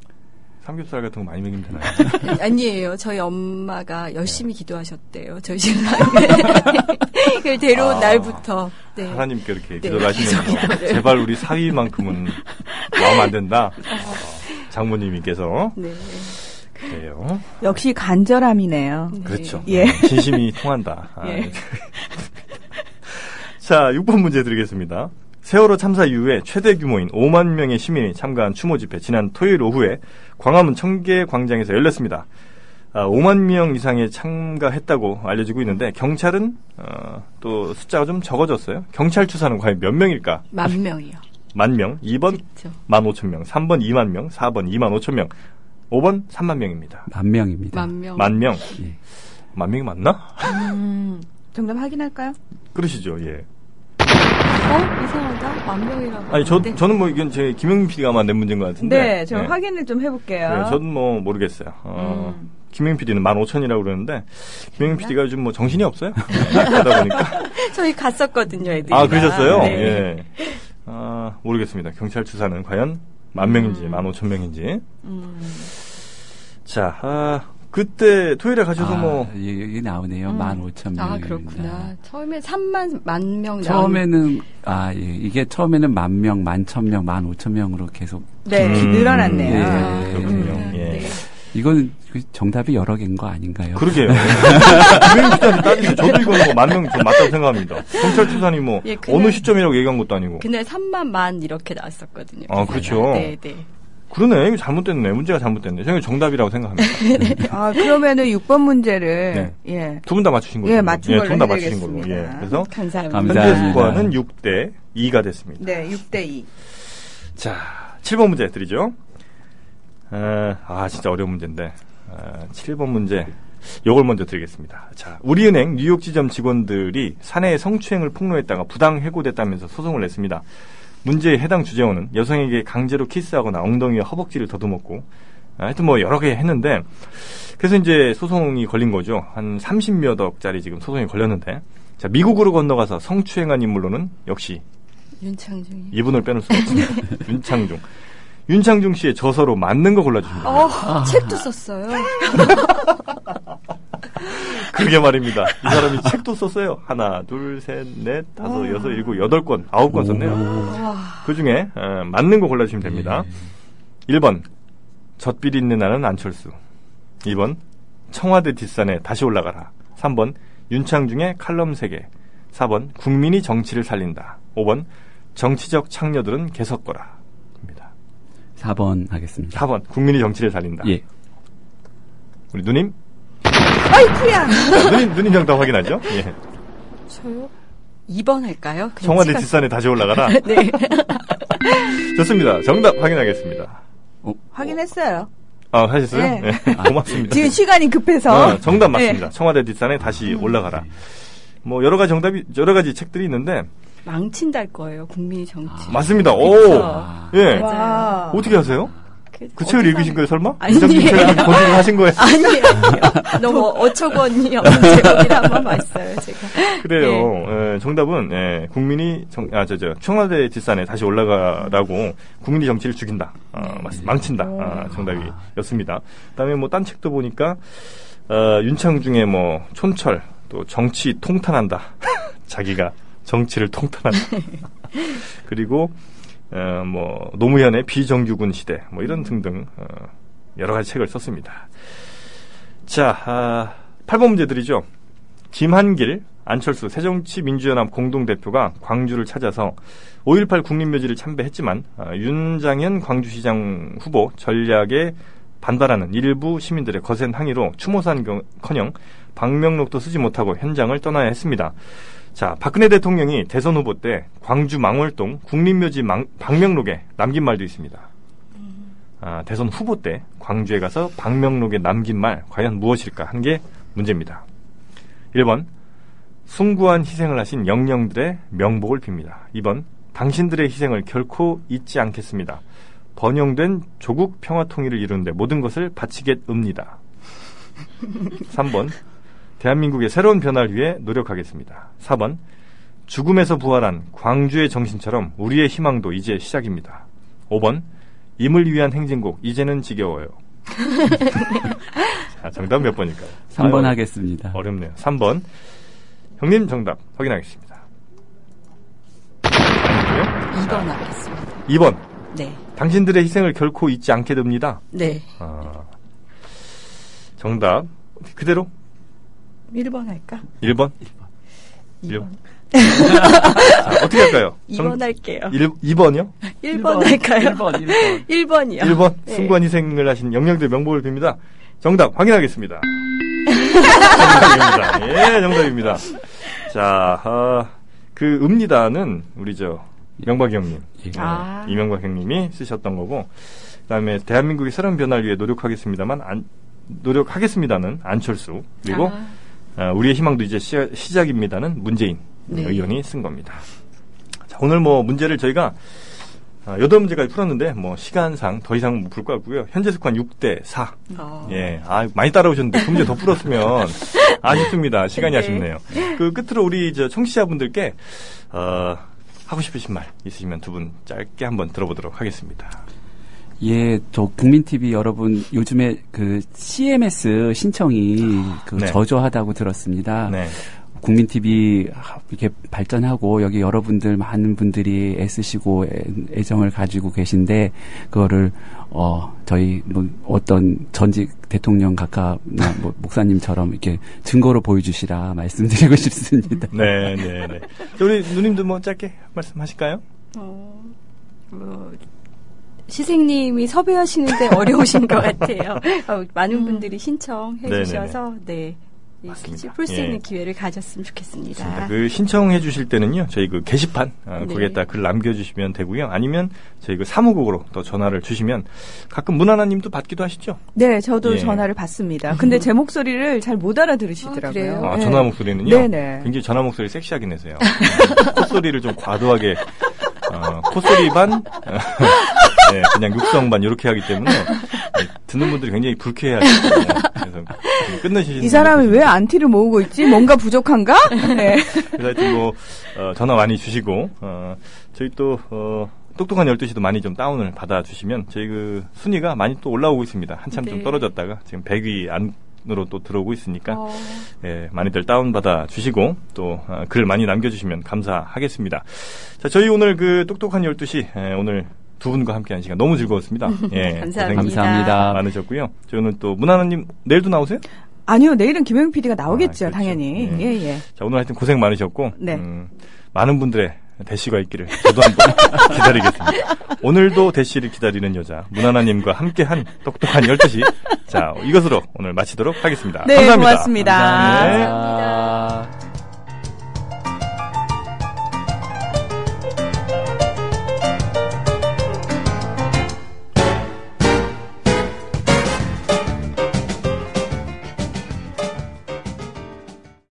Speaker 1: 삼겹살 같은 거 많이 먹이면 되나요?
Speaker 6: 아니에요. 저희 엄마가 열심히 기도하셨대요. 저희 신랑을. 그걸 데려온
Speaker 1: 아.
Speaker 6: 날부터. 네.
Speaker 1: 하나님께 이렇게
Speaker 6: 네,
Speaker 1: 기도를 하시면서
Speaker 6: 기도를.
Speaker 1: 제발 우리 사위만큼은 마음 안 된다 어, 장모님께서
Speaker 6: 네.
Speaker 1: 그래요
Speaker 3: 역시 간절함이네요.
Speaker 6: 네.
Speaker 1: 그렇죠
Speaker 3: 예.
Speaker 1: 어, 진심이 통한다 아,
Speaker 6: 예.
Speaker 1: 자 6번 문제 드리겠습니다 세월호 참사 이후에 최대 규모인 5만 명의 시민이 참가한 추모 집회 지난 토요일 오후에 광화문 청계 광장에서 열렸습니다. 아, 5만 명 이상이 참가했다고 알려지고 있는데 경찰은 어, 또 숫자가 좀 적어졌어요. 경찰 추사는 과연 몇 명일까?
Speaker 6: 만 명이요.
Speaker 1: 만 명, 2번
Speaker 6: 그렇죠.
Speaker 1: 1만 5천 명, 3번 2만 명, 4번 2만 5천 명, 5번 3만 명입니다.
Speaker 2: 만 명입니다.
Speaker 6: 만 명.
Speaker 1: 만 명.
Speaker 2: 예.
Speaker 1: 만 명이 맞나?
Speaker 3: 음, 정답 확인할까요?
Speaker 1: 그러시죠, 예.
Speaker 6: 어? 이상하다. 만 명이라고.
Speaker 1: 아니, 저. 저는 뭐 이건 제 김영민 PD가 만든 문제인 것 같은데.
Speaker 3: 네, 저
Speaker 1: 예.
Speaker 3: 확인을 좀 해볼게요.
Speaker 1: 네, 저는 뭐 모르겠어요. 어,
Speaker 3: 음.
Speaker 1: 김영 PD는 15,000이라고 그러는데 김영 PD가 요즘 뭐 정신이 없어요. 하다 보니까.
Speaker 6: 저희 갔었거든요, 애들이.
Speaker 1: 아, 그러셨어요?
Speaker 6: 네.
Speaker 1: 예. 아, 모르겠습니다. 경찰 추사는 과연 만 명인지, 만 오천 명인지.
Speaker 6: 음.
Speaker 1: 자, 아, 그때 토요일에 가셔서
Speaker 2: 아,
Speaker 1: 뭐,
Speaker 2: 예, 여기 나오네요.
Speaker 6: 음.
Speaker 2: 만 오천 명.
Speaker 6: 아, 그렇구나. 처음에 3만, 만 명.
Speaker 2: 처음에는 아 예, 이게 처음에는 만 명, 만 천 명, 만 오천 명으로 계속
Speaker 3: 네,
Speaker 1: 음,
Speaker 3: 늘어났네요.
Speaker 2: 예,
Speaker 6: 아,
Speaker 1: 그렇군요.
Speaker 6: 그렇구나.
Speaker 1: 예.
Speaker 6: 네.
Speaker 2: 이거는 그 정답이 여러 개인 거 아닌가요?
Speaker 1: 그러게요. PD한테 따지면 저도 이거는 뭐 만명좀 맞다고 생각합니다. 경찰 추사니 뭐,
Speaker 6: 예, 그날-
Speaker 1: 어느 시점이라고 얘기한 것도 아니고.
Speaker 6: 그날 3만 만 이렇게 나왔었거든요.
Speaker 1: 아. 그렇죠.
Speaker 6: 네, 네.
Speaker 1: 그러네. 이거 잘못됐네. 문제가 잘못됐네. 저는 정답이라고 생각합니다.
Speaker 3: 아, 그러면은 6번 문제를
Speaker 1: 네.
Speaker 3: 예.
Speaker 1: 두 분 다 맞추신 거죠?
Speaker 3: 예, 맞춘 걸로
Speaker 1: 두분 다 맞추신 걸로. 예. 그래서
Speaker 6: 감사합니다.
Speaker 1: 현재 스코어는 6대 2가 됐습니다.
Speaker 3: 네, 6대 2.
Speaker 1: 자, 7번 문제 드리죠. 어, 아, 진짜 어려운 문제인데. 어, 7번 문제. 요걸 먼저 드리겠습니다. 자, 우리은행 뉴욕 지점 직원들이 사내의 성추행을 폭로했다가 부당 해고됐다면서 소송을 냈습니다. 문제의 해당 주재원은 여성에게 강제로 키스하거나 엉덩이와 허벅지를 더듬었고, 아, 하여튼 뭐 여러 개 했는데, 그래서 이제 소송이 걸린 거죠. 한 30몇 억짜리 지금 소송이 걸렸는데, 자, 미국으로 건너가서 성추행한 인물로는 역시
Speaker 6: 윤창중이.
Speaker 1: 이분을 빼놓을 수가 없습니다. 윤창중. 윤창중 씨의 저서로 맞는 거 골라주시면 됩니다.
Speaker 6: 어, 책도 썼어요.
Speaker 1: 그게 말입니다. 이 사람이 책도 썼어요. 하나, 둘, 셋, 넷, 다섯, 여섯, 일곱, 여덟 권, 아홉 권 썼네요. 그 중에 어, 맞는 거 골라주시면 됩니다. 1번 젖빛 있는 나는 안철수 2번 청와대 뒷산에 다시 올라가라 3번 윤창중의 칼럼 세계 4번 국민이 정치를 살린다 5번 정치적 창녀들은 개석거라 입니다.
Speaker 2: 4번 하겠습니다.
Speaker 1: 4번 국민이 정치를 살린다
Speaker 2: 예.
Speaker 1: 우리 누님
Speaker 3: 아이쿠야!
Speaker 1: 자, 누님 누님 정답 확인하죠 예.
Speaker 6: 저요? 2번 할까요?
Speaker 1: 청와대. 뒷산에 다시 올라가라
Speaker 6: 네.
Speaker 1: 좋습니다 정답 확인하겠습니다
Speaker 3: 확인했어요.
Speaker 1: 아 하셨어요
Speaker 3: 네.
Speaker 1: 네. 고맙습니다
Speaker 3: 지금 시간이 급해서.
Speaker 1: 어, 정답 맞습니다.
Speaker 3: 네.
Speaker 1: 청와대 뒷산에 다시 올라가라. 뭐 여러 가지 정답이 여러 가지 책들이 있는데
Speaker 6: 망친달 거예요, 국민이 정치.
Speaker 1: 맞습니다. 오,
Speaker 6: 그쵸.
Speaker 1: 예.
Speaker 3: 와.
Speaker 1: 어떻게 하세요?
Speaker 6: 그,
Speaker 1: 그 책을 읽으신 거예요, 설마?
Speaker 6: 아니에요.
Speaker 1: 본인이 하신 거예요?
Speaker 6: 아니에요. 너무 어처구니 없는 제목이라 한번 봤어요, 제가.
Speaker 1: 그래요. 예, 정답은 예, 국민이 정, 아, 저, 저, 청와대 뒷산에 다시 올라가라고 국민이 정치를 죽인다, 어, 맞, 망친다, 아, 정답이었습니다. 그다음에 뭐 딴 책도 보니까 어, 윤창중의 뭐 촌철 또 정치 통탄한다, 자기가 정치를 통탄한다. 그리고 어, 뭐 노무현의 비정규군 시대 뭐 이런 등등 어, 여러 가지 책을 썼습니다. 자, 아, 8번 문제 드리죠. 김한길, 안철수 새정치민주연합 공동대표가 광주를 찾아서 5.18 국립묘지를 참배했지만 아, 윤장현 광주시장 후보 전략에 반발하는 일부 시민들의 거센 항의로 추모산커녕 방명록도 쓰지 못하고 현장을 떠나야 했습니다. 자, 박근혜 대통령이 대선 후보 때 광주 망월동 국립묘지 망- 방명록에 남긴 말도 있습니다. 아, 대선 후보 때 광주에 가서 방명록에 남긴 말 과연 무엇일까 한 게 문제입니다. 1번 숭고한 희생을 하신 영령들의 명복을 빕니다. 2번 당신들의 희생을 결코 잊지 않겠습니다. 번영된 조국 평화 통일을 이루는데 모든 것을 바치겠읍니다. 3번 대한민국의 새로운 변화를 위해 노력하겠습니다. 4번 죽음에서 부활한 광주의 정신처럼 우리의 희망도 이제 시작입니다. 5번 임을 위한 행진곡 이제는 지겨워요. 자, 정답 몇 번일까요?
Speaker 2: 3번
Speaker 1: 아유,
Speaker 2: 하겠습니다.
Speaker 1: 어렵네요. 3번. 형님 정답 확인하겠습니다. 아니고요.
Speaker 6: 2번 하겠습니다.
Speaker 1: 2번.
Speaker 6: 네.
Speaker 1: 당신들의 희생을 결코 잊지 않게 됩니다.
Speaker 6: 네.
Speaker 1: 아, 정답 그대로
Speaker 6: 1번 할까?
Speaker 1: 1번.
Speaker 6: 2번.
Speaker 1: 자, 어떻게 할까요?
Speaker 6: 2번 할게요.
Speaker 1: 1, 2번이요?
Speaker 6: 1번 할까요?
Speaker 2: 1번, 1번.
Speaker 6: 1번이요.
Speaker 1: 1번.
Speaker 6: 네.
Speaker 1: 숭고한 희생을 하신 영령들 명복을 빕니다. 정답 확인하겠습니다. 정답입니다. 예, 정답입니다. 자, 아, 그 읍니다는 우리 저 명박 형님,
Speaker 2: 예.
Speaker 6: 아.
Speaker 1: 이명박 형님이 쓰셨던 거고, 그다음에 대한민국의 새로운 변화를 위해 노력하겠습니다만 안, 노력하겠습니다는 안철수 그리고
Speaker 6: 아.
Speaker 1: 아, 우리의 희망도 이제 시, 시작입니다는 문재인
Speaker 6: 네.
Speaker 1: 의원이 쓴 겁니다. 자, 오늘 뭐 문제를 저희가 아, 여덟 문제까지 풀었는데 뭐 시간상 더 이상 못풀것 같고요. 현재 스코어 6대 4.
Speaker 6: 어.
Speaker 1: 예, 아 많이 따라오셨는데 그 문제 더 풀었으면 아쉽습니다. 시간이
Speaker 6: 네.
Speaker 1: 아쉽네요. 그 끝으로 우리 저 청취자분들께 어, 하고 싶으신 말 있으시면 두 분 짧게 한번 들어보도록 하겠습니다.
Speaker 2: 예, 저 국민TV 여러분 요즘에 그 CMS 신청이 그
Speaker 1: 네.
Speaker 2: 저조하다고 들었습니다.
Speaker 1: 네.
Speaker 2: 국민TV 이렇게 발전하고 여기 여러분들 많은 분들이 애쓰시고 애- 애정을 가지고 계신데 그거를 어 저희 뭐 어떤 전직 대통령 각하나 뭐 목사님처럼 이렇게 증거로 보여주시라 말씀드리고 싶습니다.
Speaker 1: 네, 네, 네. 자, 우리 누님도 뭐 짧게 말씀하실까요?
Speaker 6: 어, 뭐, 시생님이 섭외하시는데 어려우신 것 같아요. 어, 많은 분들이 신청해
Speaker 1: 네네네.
Speaker 6: 주셔서 네. 이
Speaker 1: 맞습니다.
Speaker 6: 퀴즈 풀수
Speaker 1: 예.
Speaker 6: 있는 기회를 가졌으면 좋겠습니다.
Speaker 1: 맞습니다. 그 신청해 주실 때는요, 저희 그 게시판, 어,
Speaker 6: 네.
Speaker 1: 거기에다 글 남겨주시면 되고요. 아니면 저희 그 사무국으로 또 전화를 주시면 가끔 문하나님도 받기도 하시죠?
Speaker 3: 네, 저도
Speaker 1: 예.
Speaker 3: 전화를 받습니다. 근데 제 목소리를 잘 못 알아들으시더라고요.
Speaker 6: 아?
Speaker 1: 아,
Speaker 3: 네.
Speaker 1: 전화 목소리는요?
Speaker 3: 네네.
Speaker 1: 굉장히 전화 목소리 섹시하긴 해서요. 콧소리를 좀 과도하게, 어, 콧소리 반, 어, 네, 그냥 육성 반, 이렇게 하기 때문에, 네, 듣는 분들이 굉장히 불쾌해하시거든요. 그래서 좀 끝내시는
Speaker 3: 이
Speaker 1: 사람이
Speaker 3: 왜 안티를 모으고 있지? 뭔가 부족한가? 네.
Speaker 1: 그래서 하여튼 뭐, 어, 전화 많이 주시고, 어, 저희 또, 어, 똑똑한 12시도 많이 좀 다운을 받아주시면, 저희 그 순위가 많이 또 올라오고 있습니다. 한참 좀
Speaker 6: 네.
Speaker 1: 떨어졌다가, 지금 100위 안으로 또 들어오고 있으니까,
Speaker 6: 어,
Speaker 1: 예, 많이들 다운받아 주시고, 또, 어, 글 많이 남겨주시면 감사하겠습니다. 자, 저희 오늘 그 똑똑한 12시, 예, 오늘 두 분과 함께 한 시간 너무 즐거웠습니다. 예,
Speaker 6: 감사합니다.
Speaker 1: 고생
Speaker 2: 감사합니다.
Speaker 1: 많으셨고요. 저희 오늘 또, 문하나님, 내일도 나오세요?
Speaker 3: 아니요, 내일은 김영 PD가 나오겠죠,
Speaker 1: 아, 그렇죠.
Speaker 3: 당연히.
Speaker 1: 예.
Speaker 3: 예, 예.
Speaker 1: 자, 오늘 하여튼 고생 많으셨고,
Speaker 3: 네.
Speaker 1: 음, 많은 분들의 대시가 있기를 저도 한번 기다리겠습니다. 오늘도 대시를 기다리는 여자, 문하나님과 함께한 똑똑한 12시. 자, 이것으로 오늘 마치도록 하겠습니다.
Speaker 3: 네,
Speaker 1: 감사합니다.
Speaker 3: 고맙습니다.
Speaker 1: 네.
Speaker 2: 감사합니다.